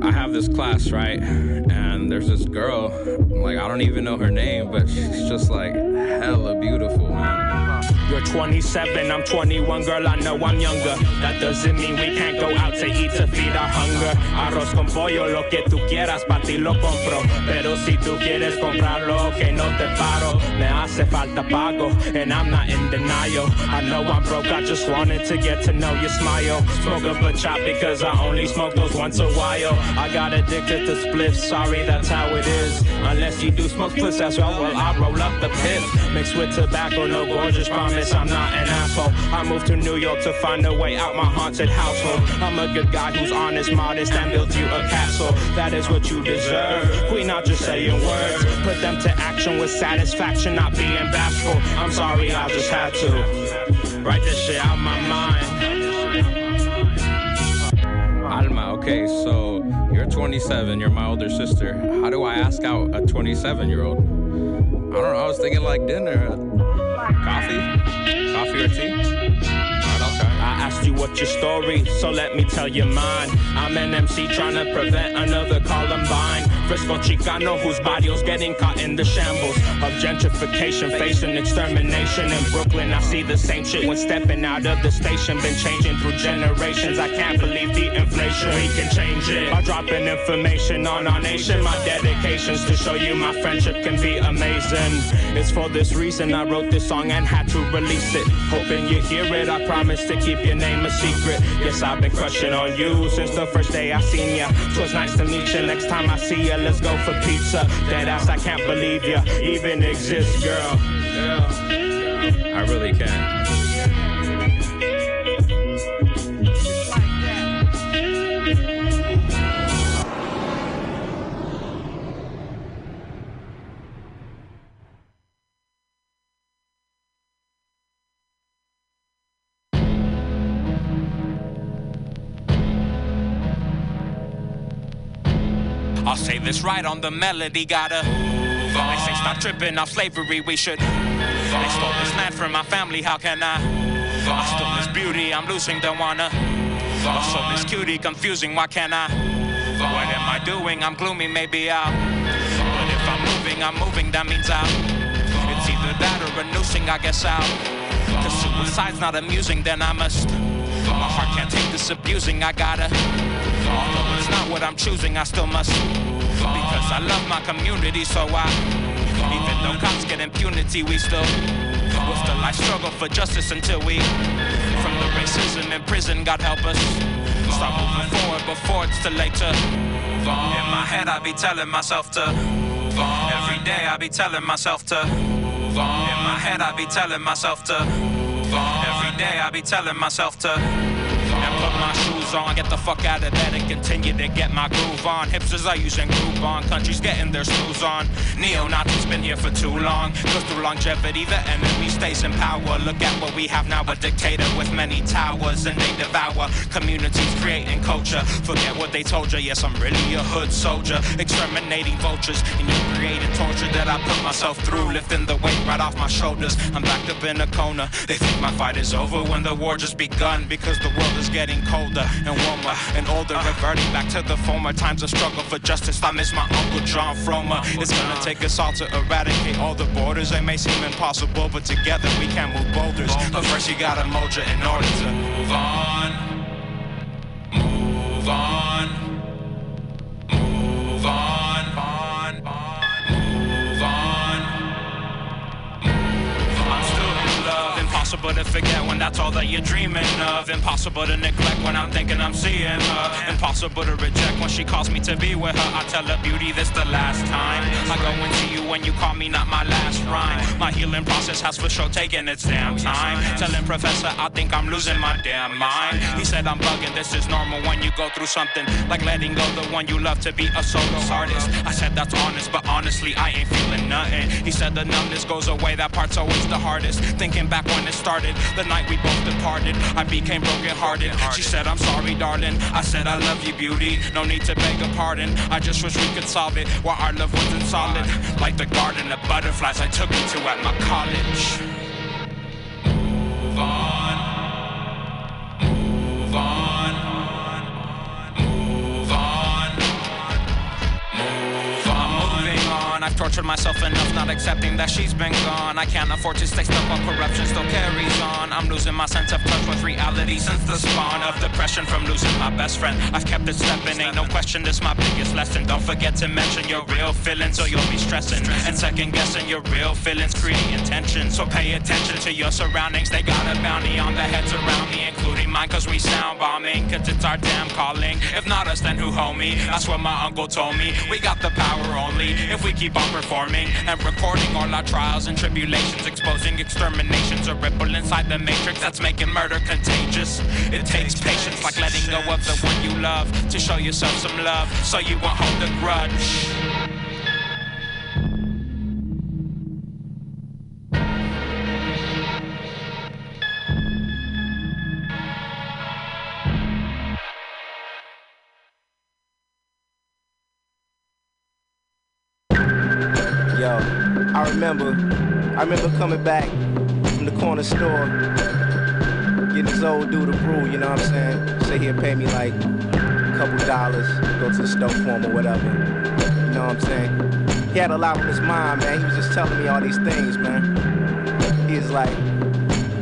I have this class, right? And there's this girl, like I don't even know her name, but she's just like hella beautiful, man. You're 27, I'm 21, girl, I know I'm younger. That doesn't mean we can't go out to eat to feed our hunger. Arroz con pollo, lo que tú quieras, pa' ti lo compro. Pero si tú quieres comprarlo, que no te paro. Me hace falta pago, and I'm not in denial. I know I'm broke, I just wanted to get to know your smile. Smoke up a chop because I only smoke those once a while. I got addicted to spliffs, sorry, that's how it is. Unless you do smoke spliffs as well, well, I roll up the piff. Mixed with tobacco, no gorgeous promise I'm not an asshole. I moved to New York to find a way out my haunted household. I'm a good guy who's honest, modest, and built you a castle. That is what you deserve. We not just saying words. Put them to action with satisfaction, not being bashful. I'm sorry, I just had to. Write this shit out my mind. Alma, okay, so you're 27, you're my older sister. How do I ask out a 27 year old? I don't know, I was thinking like dinner. Uh, coffee? Coffee or tea? You what's your story, so let me tell you mine. I'm an MC trying to prevent another Columbine. Frisco Chicano whose barrio's getting caught in the shambles of gentrification, facing extermination in Brooklyn. I see the same shit when stepping out of the station. Been changing through generations. I can't believe the inflation. We can change it. By dropping information on our nation. My dedication's to show you my friendship can be amazing. It's for this reason I wrote this song and had to release it. Hoping you hear it, I promise to keep your name a secret. Yes, I've been crushing on you since the first day I seen ya. Twas nice to meet ya. Next time I see ya, let's go for pizza. Dead ass, I can't believe ya even exist, girl. I really can. This right on the melody, gotta move on. They say stop tripping off slavery, we should They stole this land from my family, how can I? I stole this beauty, I'm losing, don't wanna. I stole this cutie, confusing, why can't I? What am I doing? I'm gloomy, maybe I'll. But if I'm moving, I'm moving, that means I'll. It's either that or a noosing, I guess I'll. Cause suicide's not amusing, then I must. My heart can't take this abusing, I gotta. Although it's not what I'm choosing, I still must. Because I love my community, so I. Even though cops get impunity, we still. Will still I struggle for justice until we. From the racism in prison, God help us. Start moving forward before it's too late to. Move on. In my head, I be telling myself to. Move on every day, I be telling myself to. Move on In my head, I be telling myself to. Move on Every day, I be telling myself to. And put my shoes on, get the fuck out of bed and continue to get my groove on. Hipsters are using Groupon, countries getting their snooze on. Neo-Nazis been here for too long. Cause through longevity, the enemy stays in power. Look at what we have now, a dictator with many towers. And they devour communities, creating culture. Forget what they told you, yes, I'm really a hood soldier. Exterminating vultures, and you created torture that I put myself through. Lifting the weight right off my shoulders. I'm backed up in a corner. They think my fight is over when the war just begun. Because the world is getting colder and warmer and older, reverting back to the former times of struggle for justice. I miss my uncle John Fromer. It's gonna take us all to eradicate all the borders. They may seem impossible, but together we can move boulders. But first, you gotta you in order to move on. Move on. Move on. Impossible to forget when that's all that you're dreaming of. Impossible to neglect when I'm thinking I'm seeing her. Impossible to reject when she calls me to be with her. I tell her, beauty, this the last time. I go and see you when you call me, not my last rhyme. My healing process has for sure taken its damn time. Telling professor, I think I'm losing my damn mind. He said I'm bugging, this is normal when you go through something like letting go the one you love to be a solo artist. I said that's honest, but honestly I ain't feeling nothing. He said the numbness goes away, that part's always the hardest. Thinking back when it started, the night we both departed, I became brokenhearted. She said I'm sorry, darling. I said I love you, beauty. No need to beg a pardon. I just wish we could solve it while our love wasn't solid. Like the garden of butterflies I took you to at my college. Move on. I've tortured myself enough not accepting that she's been gone. I can't afford to stay stuck while corruption still carries on. I'm losing my sense of touch with reality since the spawn of depression from losing my best friend. I've kept it stepping, ain't no question, this my biggest lesson. Don't forget to mention your real feelings or you'll be stressing. And second guessing your real feelings, creating tension. So pay attention to your surroundings. They got a bounty on the heads around me, including mine, cause we sound bombing. Cause it's our damn calling. If not us, then who, homie? That's what my uncle told me. We got the power only if we keep on performing and recording all our trials and tribulations, exposing exterminations, a ripple inside the matrix that's making murder contagious. It takes patience, like letting go of the one you love, to show yourself some love, so you won't hold a grudge. Remember, I remember coming back from the corner store, getting this old dude a brew, you know what I'm saying? Say he'll pay me like a couple dollars, go to the store for him or whatever. You know what I'm saying? He had a lot on his mind, man. He was just telling me all these things, man. He was like,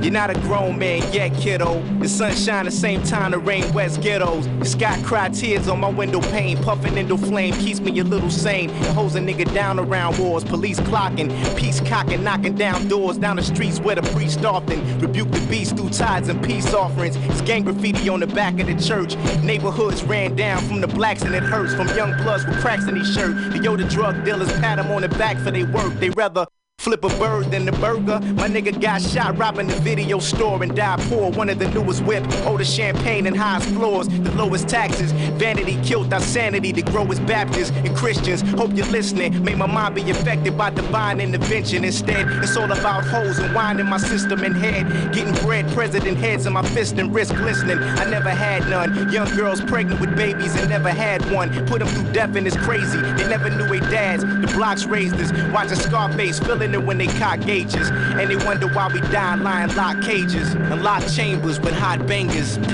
You're not a grown man yet, kiddo. The sun shine the same time the rain west ghettos. The sky cry tears on my window pane. Puffing into flame keeps me a little sane. Holds a nigga down around wars. Police clocking, peace cocking, knocking down doors. Down the streets where the priest often rebuke the beast through tides and peace offerings. It's gang graffiti on the back of the church. Neighborhoods ran down from the blacks and it hurts. From young bloods with cracks in his shirt. The yo, the drug dealers pat him on the back for they work. They rather Flip a bird than the burger. My nigga got shot robbing the video store and died poor. One of the newest whip, oldest champagne and highest floors, the lowest taxes. Vanity killed our sanity to grow Baptists and Christians. Hope you're listening. May my mind be affected by divine intervention. Instead, it's all about hoes and wine in my system and head. Getting bread, president heads in my fist and wrist glistening. I never had none. Young girls pregnant with babies and never had one. Put them through death and it's crazy. They never knew their dads. The blocks raised us. Watching Scarface filling it when they cock gauges. And they wonder why we die lying locked cages and locked chambers with hot bangers.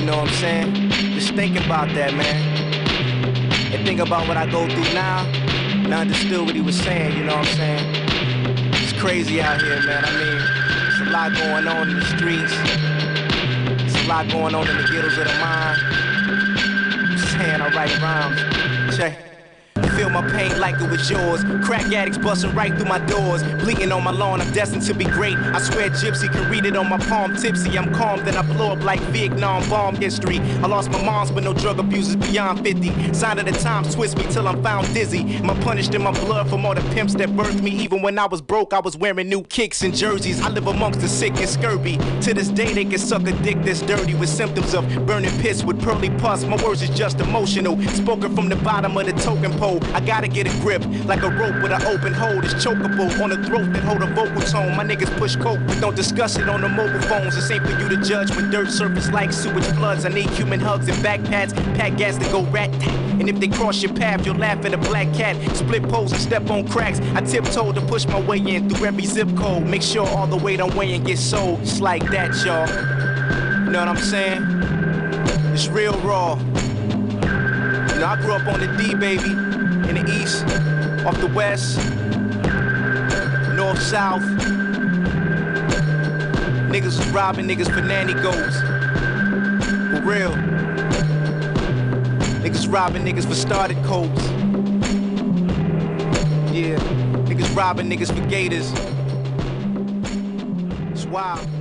You know what I'm saying? Just think about that, man. And think about what I go through now. And I understood what he was saying, you know what I'm saying? It's crazy out here, man. I mean, there's a lot going on in the streets. There's a lot going on in the ghettos of the mind. I'm saying I write rhymes. Check. Feel my pain like it was yours. Crack addicts busting right through my doors. Bleeding on my lawn, I'm destined to be great. I swear Gypsy can read it on my palm tipsy. I'm calm, then I blow up like Vietnam bomb history. I lost my mom's, but no drug abusers beyond 50. Sign of the times twist me till I'm found dizzy. My punished in my blood from all the pimps that birthed me? Even when I was broke, I was wearing new kicks and jerseys. I live amongst the sick and scurvy. To this day, they can suck a dick that's dirty with symptoms of burning piss with pearly pus. My words is just emotional. Spoken from the bottom of the token pole. I gotta get a grip like a rope with an open hole. It's chokeable on the throat that hold a vocal tone. My niggas push coke, but don't discuss it on the mobile phones. This ain't for you to judge when dirt surface like sewage floods. I need human hugs and back pads, pack gas to go rat tat. And if they cross your path, you'll laugh at a black cat. Split poles and step on cracks. I tiptoe to push my way in through every zip code. Make sure all the weight I'm weighing gets sold. Just like that, y'all. You know what I'm saying? It's real raw. You know, I grew up on the D, baby in the east, off the west, north, south. Niggas was robbing niggas for nanny goats. For real. Niggas robbing niggas for started coats. Yeah. Niggas robbing niggas for gators. It's wild.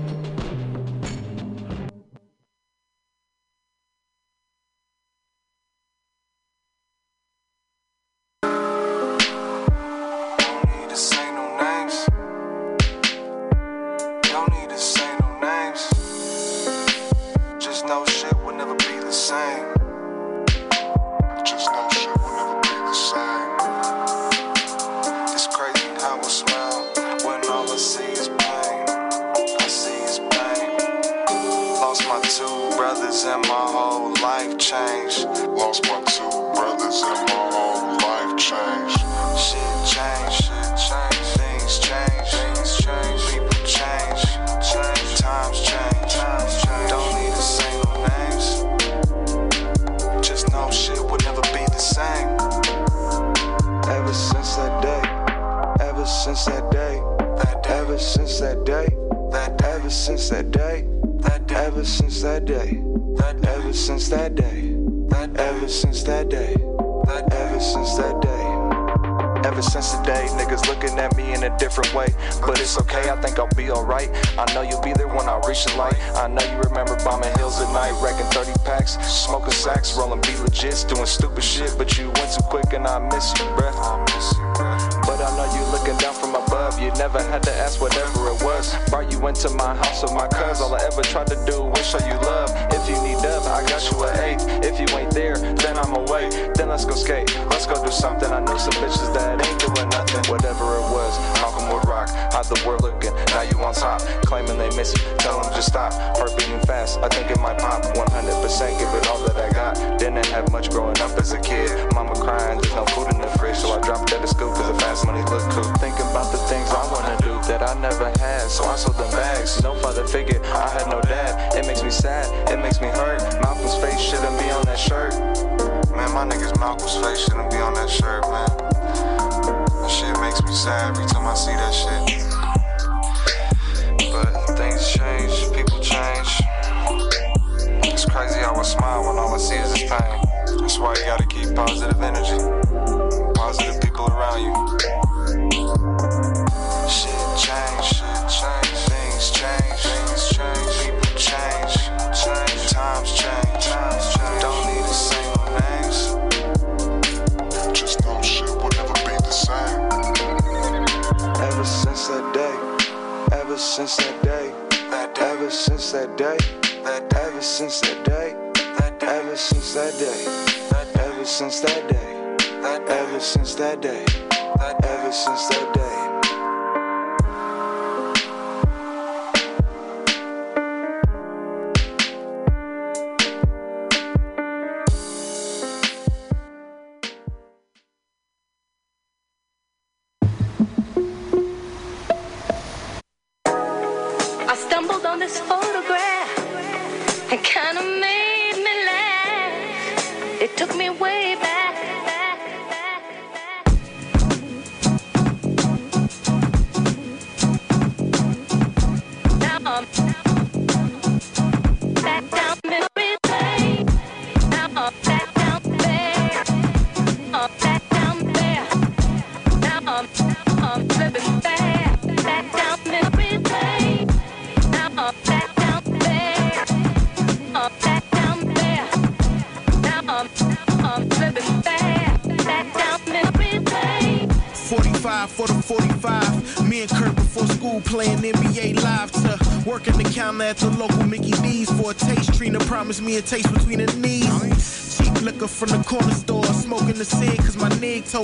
Ever since that day, ever since that day.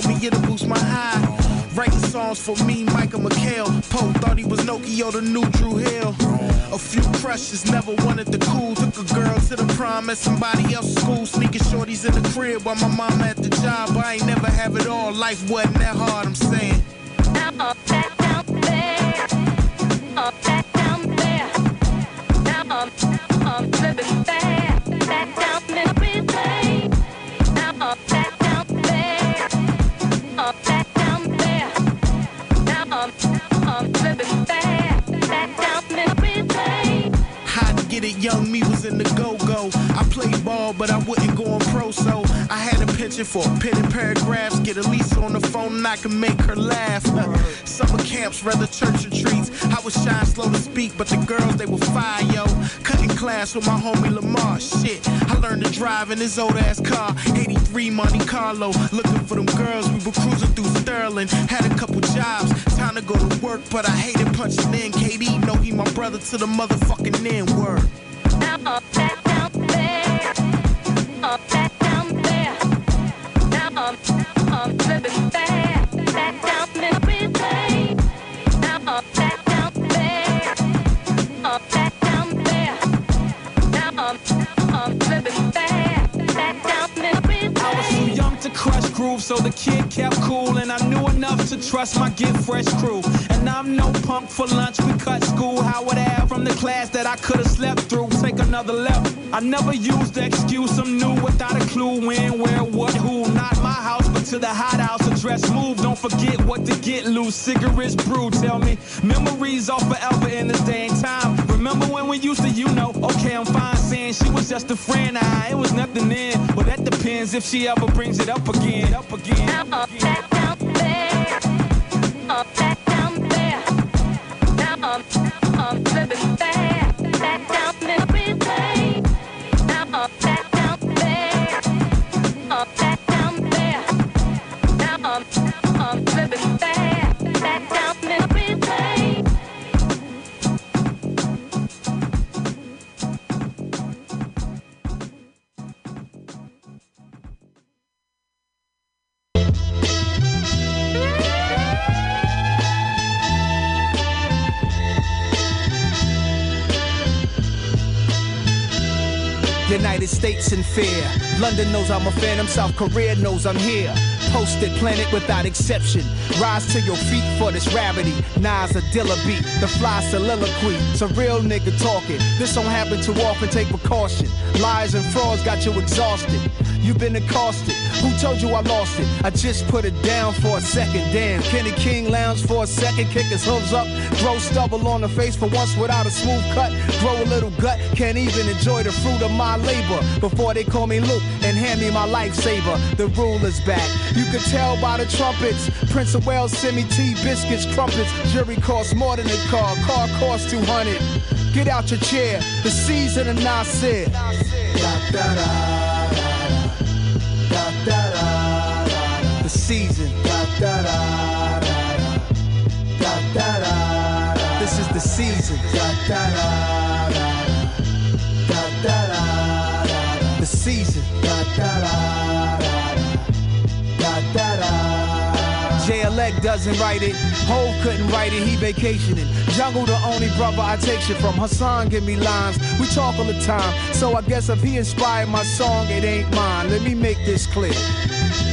Told me it'll boost my high. Writing songs for me, Michael McHale. Poe thought he was Nokia, the new Drew Hill. A few crushes, never wanted the cool. Took a girl to the prom at somebody else's school. Sneaking shorties in the crib while my mama at the job. I ain't never have it all. Life wasn't that hard, I'm saying. I can make her laugh. Summer camps, rather church retreats. I was shy slow to speak, but the girls, they were fire, yo. Cutting class with my homie Lamar. Shit, I learned to drive in his old ass car. 83 Monte Carlo. Looking for them girls, we were cruising through Sterling. Had a couple jobs, time to go to work, but I hated punching in. KD know he my brother to the motherfucking N word. Trust my get fresh crew. And I'm no punk for lunch, we cut school. Howard Ave from the class that I could have slept through. Take another left. I never used the excuse I'm new without a clue when, where, what, who. Not my house, but to the hot house address. Move, don't forget what to get loose. Cigarettes brew, tell me. Memories are forever in this day and time. Remember when we used to, you know, okay, I'm fine saying she was just a friend. I, it was nothing then. Well, that depends if she ever brings it up again. Up again. Now I'm United States in fear. London knows I'm a phantom, South Korea knows I'm here. Posted planet without exception. Rise to your feet for this rarity. Nas a Dilla beat, the fly soliloquy. It's a real nigga talking. This don't happen too often, take precaution. Lies and frauds got you exhausted. You've been accosted. Who told you I lost it? I just put it down for a second. Damn, Kenny King lounge for a second, kick his hooves up, grow stubble on the face for once without a smooth cut. Grow a little gut, can't even enjoy the fruit of my labor. before they call me Luke and hand me my lifesaver. The ruler's back. You can tell by the trumpets. Prince of Wales send me tea, biscuits, crumpets. Jury costs more than a car. Car costs 200. Get out your chair. The season of Nasir. Da, da, da, season. This is the season. The season. Doesn't write it. Hove couldn't write it. He vacationing. Jungle the only brother I take shit from. Hassan give me lines. We talk all the time. So I guess if he inspired my song, it ain't mine. Let me make this clear.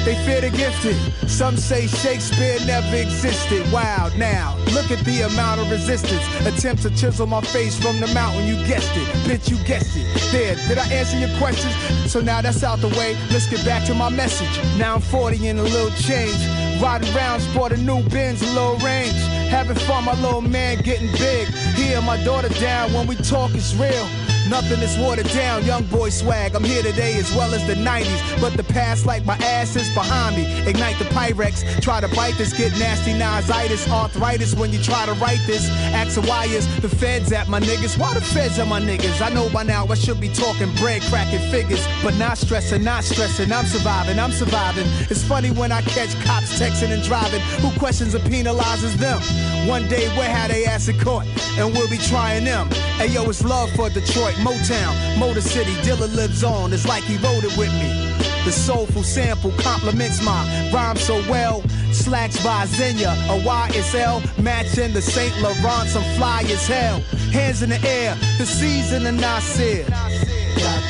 They fear the gifted. Some say Shakespeare never existed. Wow, now look at the amount of resistance. Attempt to chisel my face from the mountain. You guessed it, bitch. You guessed it. There, did I answer your questions? So now that's out the way. Let's get back to my message. Now I'm 40 and a little change. Riding around, sport a new Benz, a little range. Having fun, my little man getting big. Here, my daughter down. When we talk, it's real. Nothing is watered down, young boy swag. I'm here today as well as the 90s. But the past, like my ass, is behind me. Ignite the Pyrex, try to bite this, get nasty nositis, arthritis when you try to write this. Ask why is the feds at my niggas? Why the feds at my niggas? I know by now I should be talking bread cracking figures, but not stressing, not stressing. I'm surviving, I'm surviving. It's funny when I catch cops texting and driving. Who questions or penalizes them? One day we'll have they ass in court, and we'll be trying them. Hey yo, it's love for Detroit, Motown, Motor City. Dilla lives on. It's like he wrote it with me. The soulful sample complements my rhyme so well. Slacks by Zegna, a YSL, matching the St. Laurent. I'm fly as hell. Hands in the air, the season da,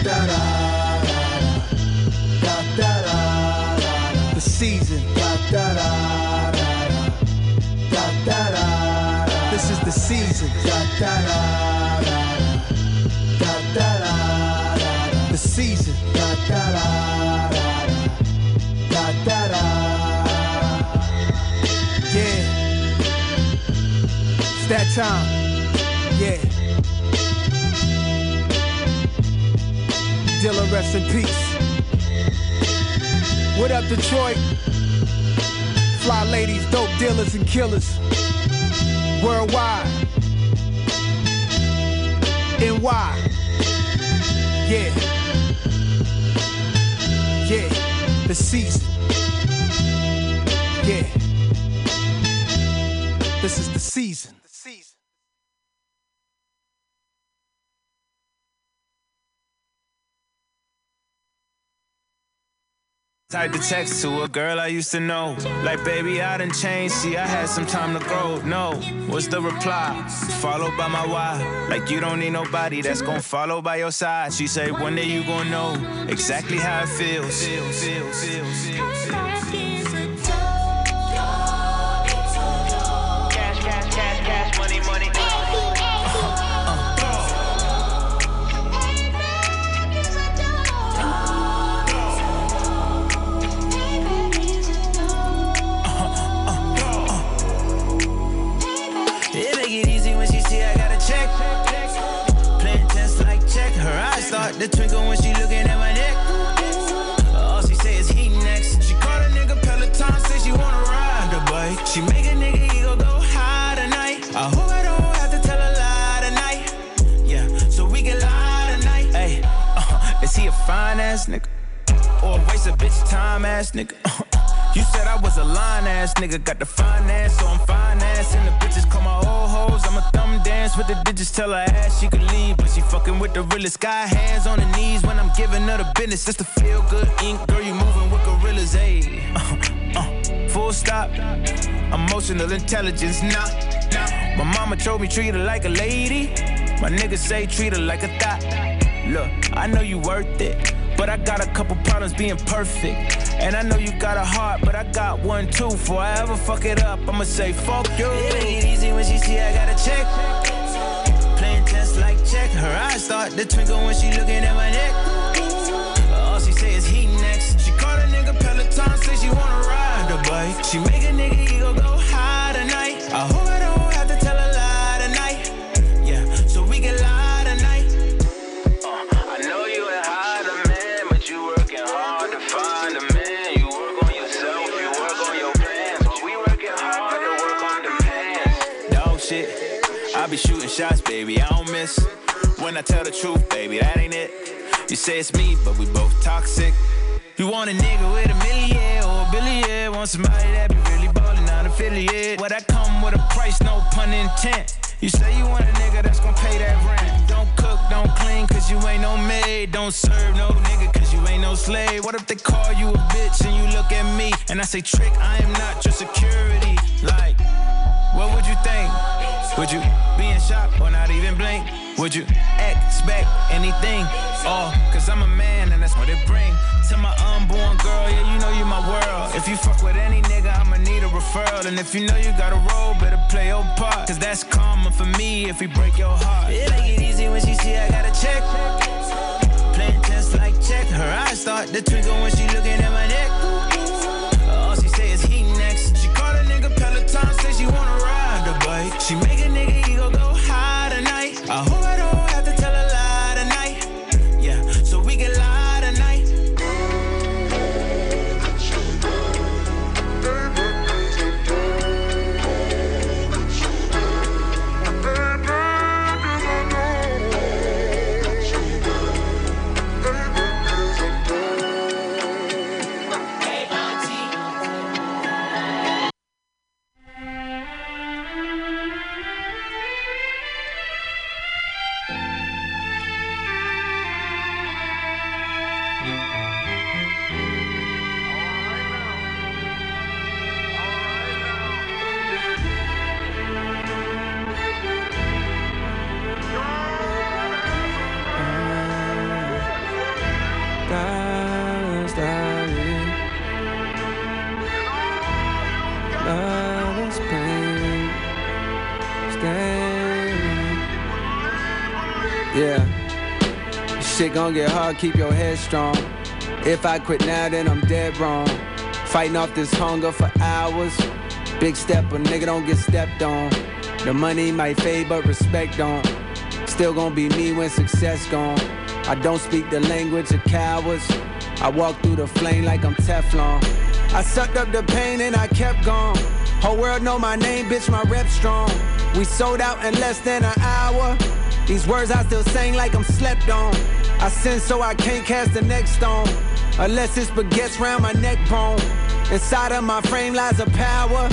da, da, the season. This is the season. Season. Da. Yeah. It's that time. Yeah. Dilla, rest in peace. What up, Detroit? Fly ladies, dope dealers, and killers. Worldwide. NY. Yeah. The season. Yeah. This is the season. Type the text to a girl I used to know. Like, baby, I done changed. See, I had some time to grow. No, what's the reply? Followed by my why. Like, you don't need nobody that's gonna follow by your side. She say, one day you gonna know exactly how it feels. feels. To twinkle when she looking at my neck. All she say is he next. She call a nigga Peloton, say she wanna ride the bike. She make a nigga ego go high tonight. I hope I don't have to tell a lie tonight. Yeah, so we can lie tonight. Hey, uh, is he a fine ass nigga? Or a waste of bitch time ass nigga? You said I was a line ass nigga, got the finance, so I'm finance. And the bitches call my old I'm a thumb dance with the digits, tell her ass she could leave. But she fucking with the realest guy, hands on her knees when I'm giving her the business. Just to feel good ink, girl, you moving with gorillas, ayy. Uh, uh, full stop, emotional intelligence, nah, nah. My mama told me treat her like a lady, my niggas say treat her like a thot. Look, I know you worth it. But I got a couple problems being perfect. And I know you got a heart, but I got one too. Before I ever fuck it up, I'ma say fuck you. It ain't easy when she see I got a check. Playing tense like check. Her eyes start to twinkle when she looking at my neck. All she say is he next. She call a nigga Peloton, say she wanna ride the bike. She make a nigga ego go high tonight. I hope shots, baby, I don't miss. When I tell the truth, baby, that ain't it. You say it's me, but we both toxic. You want a nigga with a million or a billion? Want somebody that be really ballin', not affiliate. Well, that come with a price, no pun intent. You say you want a nigga that's gonna pay that rent. Don't cook, don't clean, cause you ain't no maid. Don't serve no nigga, cause you ain't no slave. What if they call you a bitch and you look at me and I say, Trick, I am not your security? Like, what would you think? Would you be in shock or not even blink? Would you expect anything? Oh, cause I'm a man and that's what it bring to my unborn girl. Yeah, you know you my world. If you fuck with any nigga, I'ma need a referral. And if you know you got a role, better play your part. Cause that's karma for me if we break your heart. It make it easy when she see I got a check. Playing just like check. Her eyes start to twinkle when she looking at my neck. All she say is he next. She call a nigga Peloton, say she wanna ride the bike. She make Gon' get hard, keep your head strong. If I quit now, then I'm dead wrong. Fighting off this hunger for hours. Big step, a nigga don't get stepped on. The money might fade, but respect don't. Still gon' be me when success gone. I don't speak the language of cowards. I walk through the flame like I'm Teflon. I sucked up the pain and I kept going. Whole world know my name, bitch, my rep strong. We sold out in less than an hour. These words I still sing like I'm slept on. I sin so I can't cast the next stone. Unless it's baguettes round my neck bone. Inside of my frame lies a power.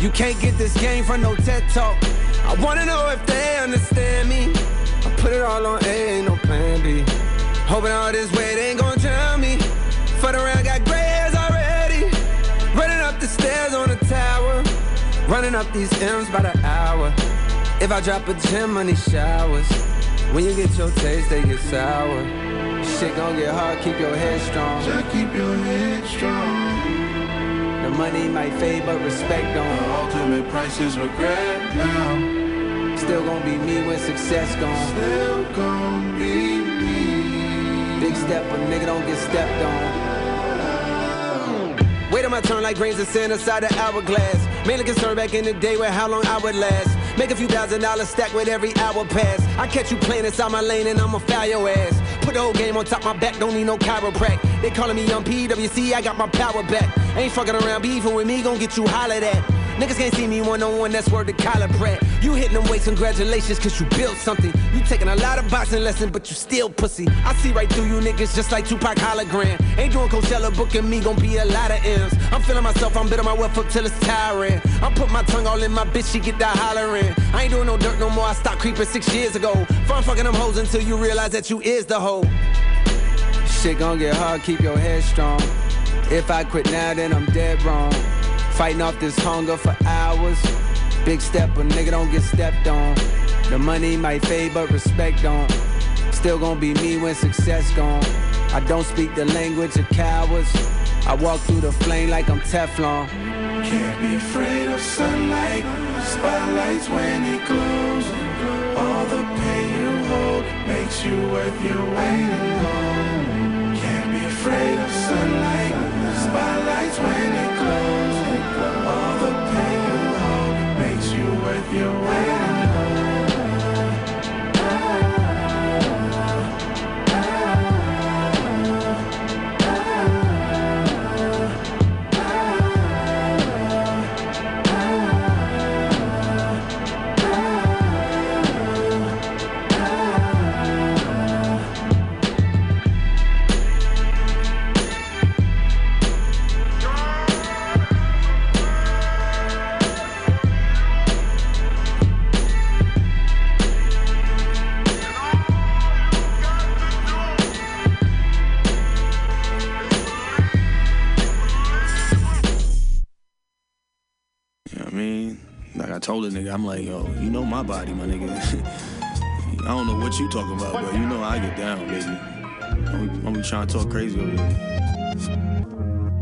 You can't get this game from no TED talk. I wanna know if they understand me. I put it all on A, ain't no plan B. Hoping all this weight ain't gon' drown me. Foot around, got gray hairs already. Running up the stairs on the tower. Running up these M's by the hour. If I drop a gem on these showers. When you get your taste, they get sour. Shit gon' get hard, keep your head strong. Just keep your head strong. The money might fade, but respect don't. The ultimate price is regret now. Still gon' be me when success gone. Still gon' be me. Big step, a nigga don't get stepped on. Wait on my turn like grains of sand inside the hourglass. Mainly concerned back in the day with how long I would last. Make a few thousand dollars stack with every hour pass. I catch you playing inside my lane and I'ma foul your ass. Put the whole game on top my back, don't need no chiroprac. They calling me young PWC, I got my power back. Ain't fucking around, beefing with me, gon' get you hollered at. Niggas can't see me one on one, that's word to collar Pratt. You hitting them weights, congratulations, cause you built something. You taking a lot of boxing lessons, but you still pussy. I see right through you niggas just like Tupac hologram. Ain't doing Coachella, booking me, gon' be a lot of M's. I'm feeling myself, I'm bitter my wealth up till it's tiring. I'm put my tongue all in my bitch, she get that hollering. I ain't doing no dirt no more, I stopped creeping six years ago. Fun fucking them hoes until you realize that you is the hoe. Shit gon' get hard, keep your head strong. If I quit now, then I'm dead wrong. Fighting off this hunger for hours. Big step, a nigga don't get stepped on. The money might fade, but respect don't. Still gon' be me when success gone. I don't speak the language of cowards. I walk through the flame like I'm Teflon. Can't be afraid of sunlight, spotlights when it glows. All the pain you hold makes you worth your weight in. Can't be afraid of sunlight, spotlights when it glows. Your weight mean, like I told the nigga, I'm like, yo, you know my body, my nigga. I don't know what you talking about, but you know I get down, baby. I'm, I'm trying to talk crazy over here.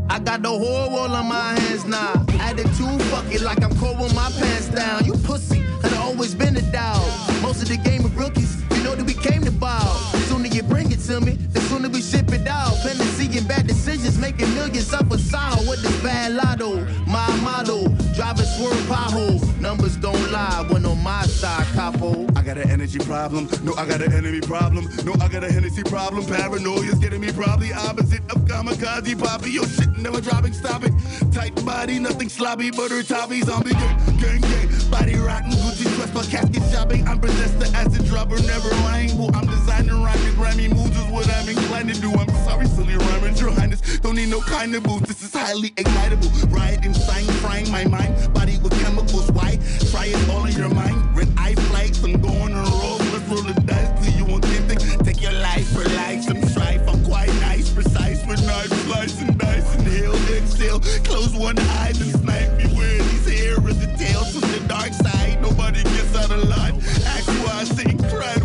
I got the whole world on my hands now. Attitude, fuck it, like I'm cold with my pants down. You pussy, had always been a dog. Most of the game of rookies, you know that we came to ball. Sooner you bring it to me, the sooner we ship it out. Fantasy and bad decisions, making millions up a sound with this bad lotto. My motto, driving swerve pothole. Numbers don't lie when on my side, capo. I got an energy problem. No, I got an enemy problem. No, I got a Hennessy problem. Paranoia's getting me probably opposite of kamikaze poppy. Yo, shit, never dropping, stop it. Tight body, nothing sloppy, butter toppy, zombie gang, gang, gang. Body rotten, Gucci dress for casket shopping. I'm possessed the acid dropper, never lying. Well, I'm designing rhyming, Grammy moves is what I'm inclined to do. I'm sorry, silly rhyming, your highness. Don't need no kind of boost. This is highly excitable. Riot inside, frying my mind. Body with chemicals, why? Try it all in your mind. Red eye flags, I'm going on a roll. Let's roll the dice till you get it. Take your life for life, some strife. I'm quite nice, precise with knife, slice and dice. Inhale, exhale, close one eye and snipe me where these hair is the tails from the dark side. Nobody gets out alive. Ask why I cried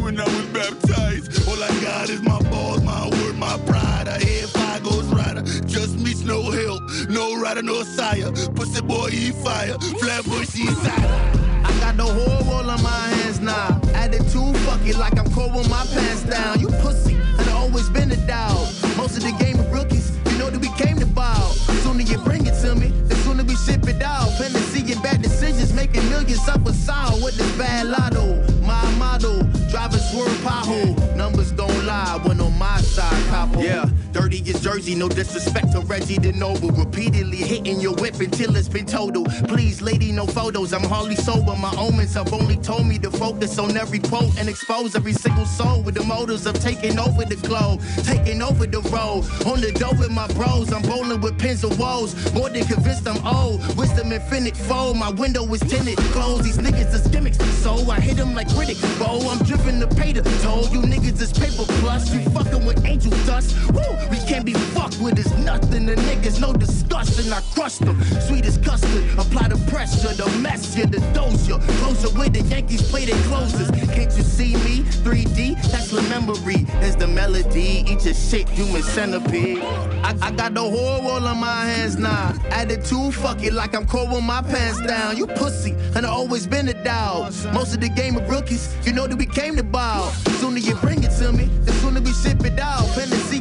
no help, no rider, no sire. Pussy boy, he fire. Flatbush, he side. I got the whole world on my hands now. Attitude, fuck it, like I'm cold with my pants down. You pussy, had always been a dog. Most of the game of rookies, you know that we came to ball. Sooner you bring it to me, the sooner we ship it out. Fantasy and bad decisions, making millions up a sound with this bad lotto. My motto, driving swerve pothole. Numbers don't lie when on my side, capo. Yeah, dirty as Jersey, no disrespect to Reggie the Noble. Repeatedly hitting your whip until it's been total. Please, lady, no photos. I'm hardly sober. My omens have only told me to focus on every quote and expose every single soul with the motives of taking over the globe, taking over the road. On the dough with my bros, I'm bowling with pins and woes. More than convinced I'm old. Wisdom infinite fold. My window is tinted, closed. These niggas is gimmicks. So I hit them like critic. Bo, I'm driven to pay the toll. You niggas is paper plus. You fucking with angel dust. Woo, can't be fucked with. It's nothing. The niggas no discussion. I crushed them. Sweet as custard. Apply the pressure, the mess, yeah, the ya. Closer with the Yankees play their closest. Can't you see me? 3D, that's the memory. Is the melody. Eat your shit, human centipede. I, I got the whole world on my hands now. Attitude, fuck it, like I'm cold with my pants down. You pussy, and I always been a dog. Most of the game of rookies, you know that we came to ball. Sooner you bring it to me, the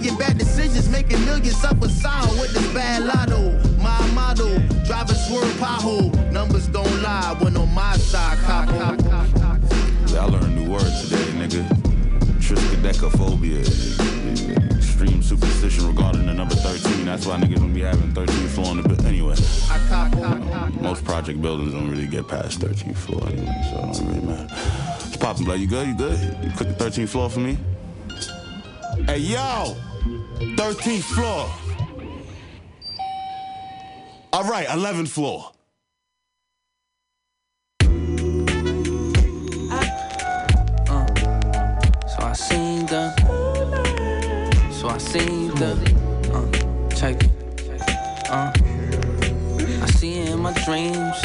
and bad decisions, making millions sound with this bad lotto. My motto, swerve pothole. Numbers don't lie when on my side, I learned a new word today, nigga. Triskaidekaphobia. Extreme superstition regarding the number 13. That's why niggas don't be having 13th floor on the bit. Anyway, most project buildings don't really get past 13th floor anyway, so it don't really matter. It's popping, blood. You good? You good? You click the 13th floor for me? Hey, yo! 13th floor. All right, 11th floor. So I seen the, so I seen the, uh, check it, uh, I see it in my dreams,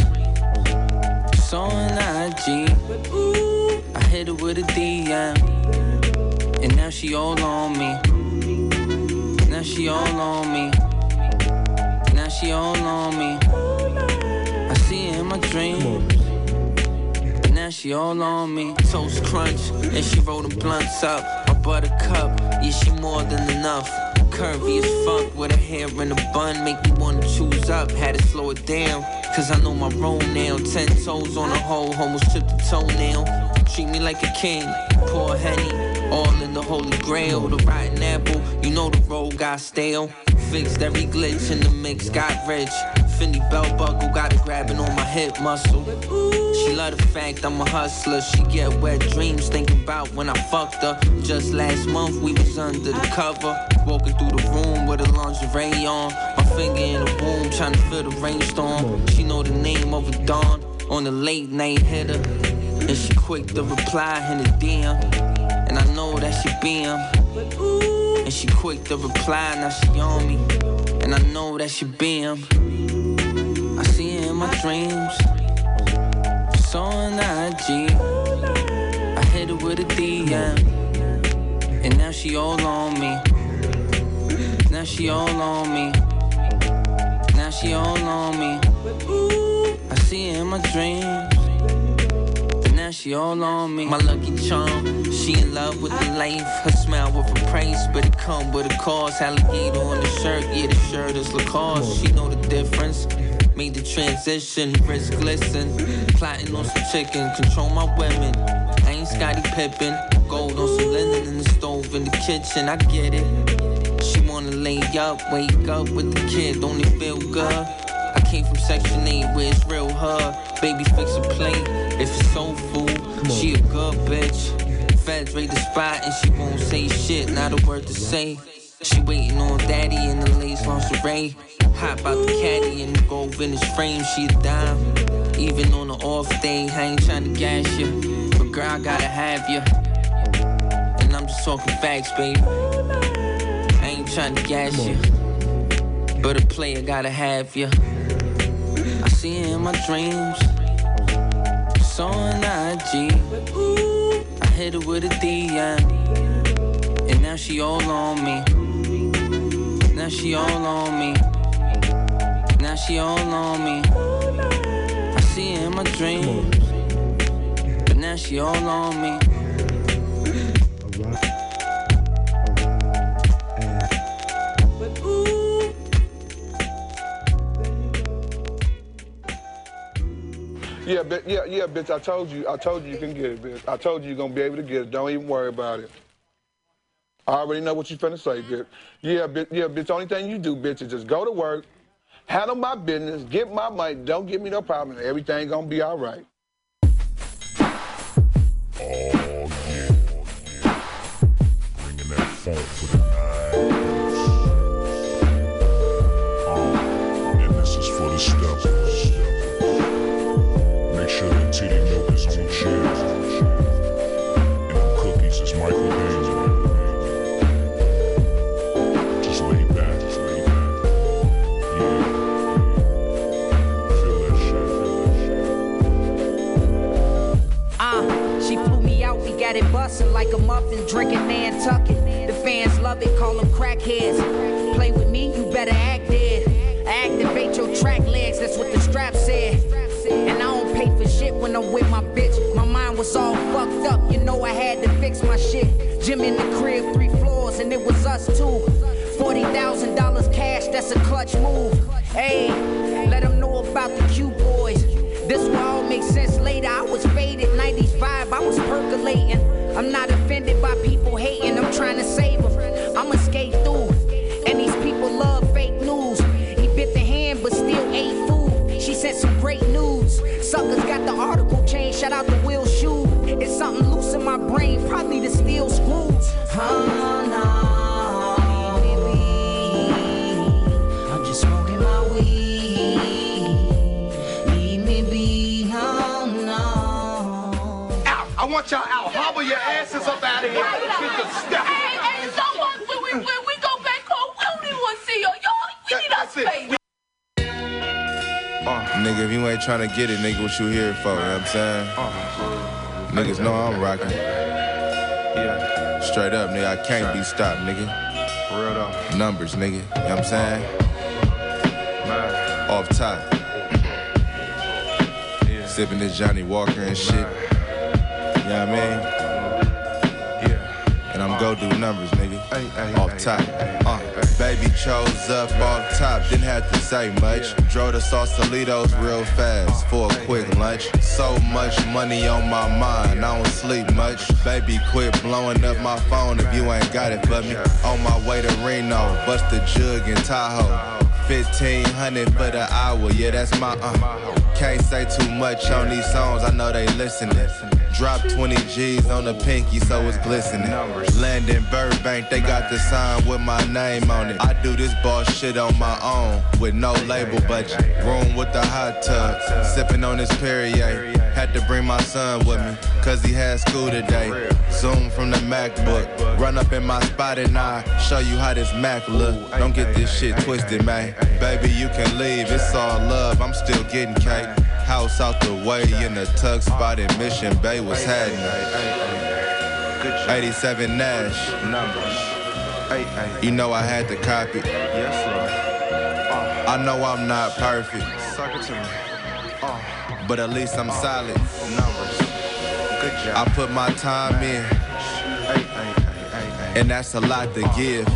so in IG, I hit it with a DM, and now she all on me, now she all on me, now she all on me, I see it in my dreams. Now she all on me. Toast crunch, and she roll them blunts up. My buttercup, yeah, she more than enough. Curvy as fuck with her hair in a bun, make me wanna choose up. Had to slow it down, cause I know my role now. Ten toes on a hole, almost took the toenail. Treat me like a king, poor henny, all in the holy grail. The rotten apple, you know the roll got stale. Fixed every glitch in the mix, got rich. Fendi belt buckle, got it grabbing on my hip muscle. She love the fact I'm a hustler. She get wet dreams thinking about when I fucked her. Just last month we was under the cover. Walking through the room with a lingerie on. My finger in the womb trying to feel the rainstorm. She know the name of a dawn on the late night hitter. And she quick to reply in the DM. That she BM. And she quick to reply, now she on me. And I know that she BM. I see her in my dreams. So on IG, I hit her with a DM, and now she all on me. Now she all on me. Now she all on me. I see her in my dreams. Now she all on me. My lucky charm, she in love with the life. Her smile with a price, but it come with a cost. Alligator on the shirt, yeah, the shirt is Lacoste. She know the difference. Made the transition, wrist glisten. Plotting on some chicken, control my women. I ain't Scottie Pippen. Gold on some linen in the stove in the kitchen, I get it. She wanna lay up, wake up with the kid, don't it feel good? I came from Section 8 where it's real her. Baby, fix a plate if it's soul food. She a good bitch. Feds raid the spot and she won't say shit, not a word to say. She waiting on daddy in the lace lingerie. Hop out the caddy in the gold vintage frame, she a dime. Even on the off day, I ain't tryna gas you. But girl, I gotta have you. And I'm just talking facts, baby. I ain't trying to gas you. But a player gotta have you. See in my dreams. So on IG. I hit her with a DM. And now she all on me. Now she all on me. Now she all on me. I see her in my dreams. But now she all on me. Yeah, bitch, yeah, yeah, bitch. I told you, I told you you can get it, bitch. I told you you're gonna be able to get it. Don't even worry about it. I already know what you're finna say, bitch. Yeah, bitch, yeah, bitch. Only thing you do, bitch, is just go to work, handle my business, get my money, don't give me no problem, everything gonna be all right. Oh yeah. Bringing that funk like a muffin, drinking Nantucket. The fans love it, call them crackheads. Play with me, you better act dead. Activate your track legs, that's what the strap said. And I don't pay for shit when I'm with my bitch. My mind was all fucked up, you know I had to fix my shit. Gym in the crib, three floors, and it was us too. $40,000 cash, that's a clutch move. Hey, let them know about the Q boys. This will all make sense later. I was faded, 95, I was percolating. I'm not offended by people hating, I'm trying to save them. I'ma skate through. And these people love fake news. He bit the hand, but still ate food. She sent some great news. Suckers got the article change, shout out to Will Shoe. It's something loose in my brain, probably the steel screws. I want y'all out. Hobble your asses up out of here. Get the step. Hey, hey, so what? When we, when we go back home, we don't even want to see y'all. Y'all, we need our space. Uh, nigga, if you ain't trying to get it, nigga, what you here for? You know what I'm saying? Uh-huh. Niggas know I'm rocking. Yeah. Straight up, nigga, I can't be stopped, nigga. For real though. Numbers, nigga. You know what I'm saying? Off top. Sipping this Johnnie Walker and shit. You know what I mean? Go do numbers, nigga. Off top. Uh, baby chose up off top, didn't have to say much. Drove to Sausalitos real fast for a quick lunch. So much money on my mind, I don't sleep much. Baby, quit blowing up my phone if you ain't got it for me. On my way to Reno, bust a jug in Tahoe. 1500 for the hour, yeah, that's my uh. Can't say too much on these songs, I know they listening. Drop 20 G's on the pinky so it's glistening. Landon Burbank, they got the sign with my name on it. I do this boss shit on my own with no label budget. Room with the hot tub, sipping on this Perrier. Had to bring my son with me, cause he had school today. Zoom from the MacBook, run up in my spot and I show you how this Mac look. Don't get this shit twisted, man. Baby, you can leave, it's all love, I'm still getting cake. House out the way in the tug spot in Mission Bay was happening. 87 Nash. Numbers. You know I had to copy. Yes, Lord. Uh. I know I'm not perfect. Suck it to me. But at least I'm solid. Numbers. Good job. I put my time in. And that's a lot to give.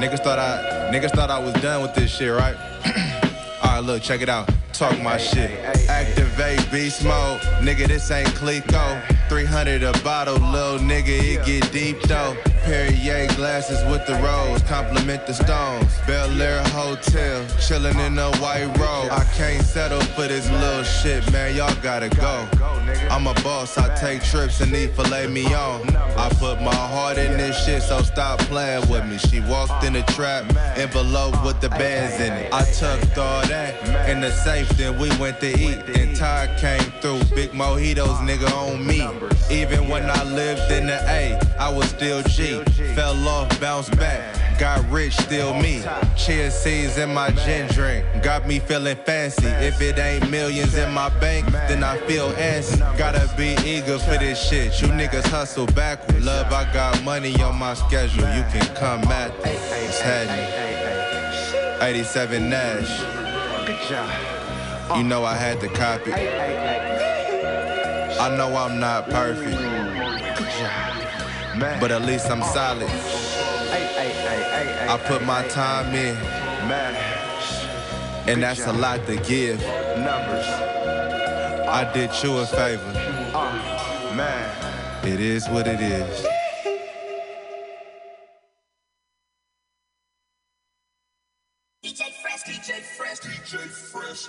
Niggas thought I niggas thought I was done with this shit, right? Alright, look, check it out. Talk my shit. Activate beast mode. Nigga, this ain't Clicquot. 300 a bottle, little nigga, it get deep though. Perrier glasses with the rose, compliment the stones. Bel Air Hotel, chillin' in a white robe. I can't settle for this little shit, man, y'all gotta go. I'm a boss, I take trips and eat filet mignon. I put my heart in this shit, so stop playing with me. She walked in the trap, envelope with the bands in it. I tucked all that in the safe, then we went to eat. Then Ty came through, big mojitos, nigga on me. Even when I lived in the A, I was still G. Fell off, bounced back. Got rich, still me. Chia seeds in my gin drink. Got me feeling fancy. If it ain't millions in my bank, then I feel antsy. Gotta be eager for this shit. You niggas hustle backward. Love, I got money on my schedule. You can come at me. It's happening. 87 Nash. You know I had to copy. I know I'm not perfect, man, but at least I'm solid. I put my time in, and that's a lot to give. Numbers. I did you a favor. Uh, man. It is what it is. DJ Fresh, DJ Fresh, DJ Fresh,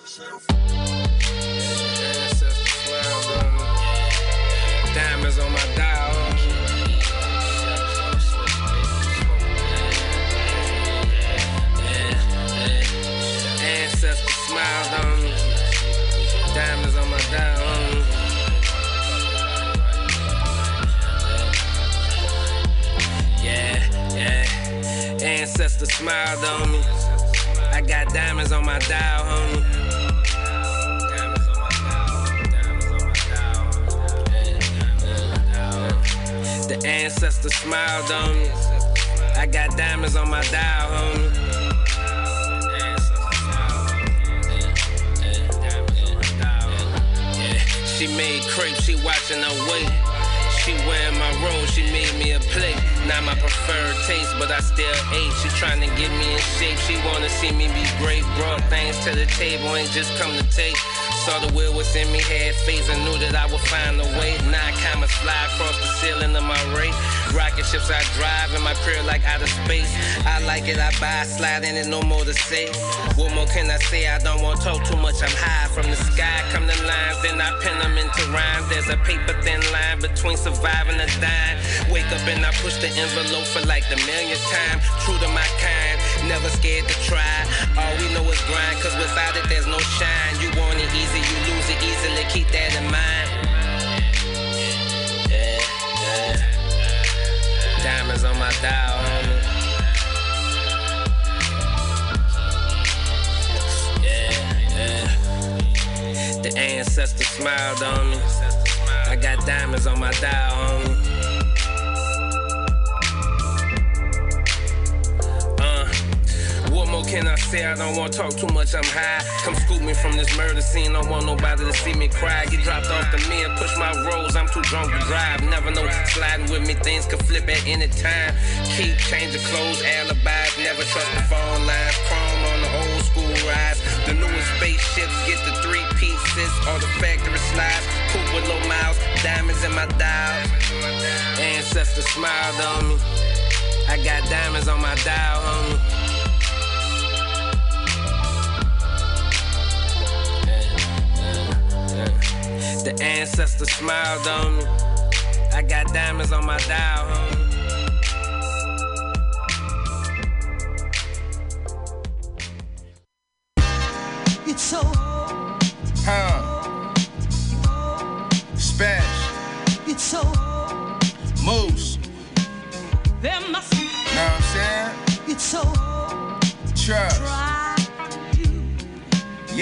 say. What more can I say? I don't want to talk too much, I'm high. From the sky come the lines, then I pin them into rhymes. There's a paper thin line between surviving and dying. Wake up and I push the envelope for like the millionth time. True to my kind, never scared to try. All we know is grind, cause without it there's no shine. You want it easy, you lose it easily, keep that in mind. Diamonds on my dial, The ancestors smiled on me. I got diamonds on my dial, homie. Uh, what more can I say? I don't want to talk too much, I'm high. Come scoop me from this murder scene, don't want nobody to see me cry. Get dropped off the men, push my rolls, I'm too drunk to drive. Never know, sliding with me, things could flip at any time. Keep changing clothes, alibis, never trust the phone lines. The old. The newest spaceships get the three pieces, all the factory slides. Coupe with low miles, diamonds in my dial. Ancestors smiled on me. I got diamonds on my dial, homie. The ancestors smiled on me. I got diamonds on my dial,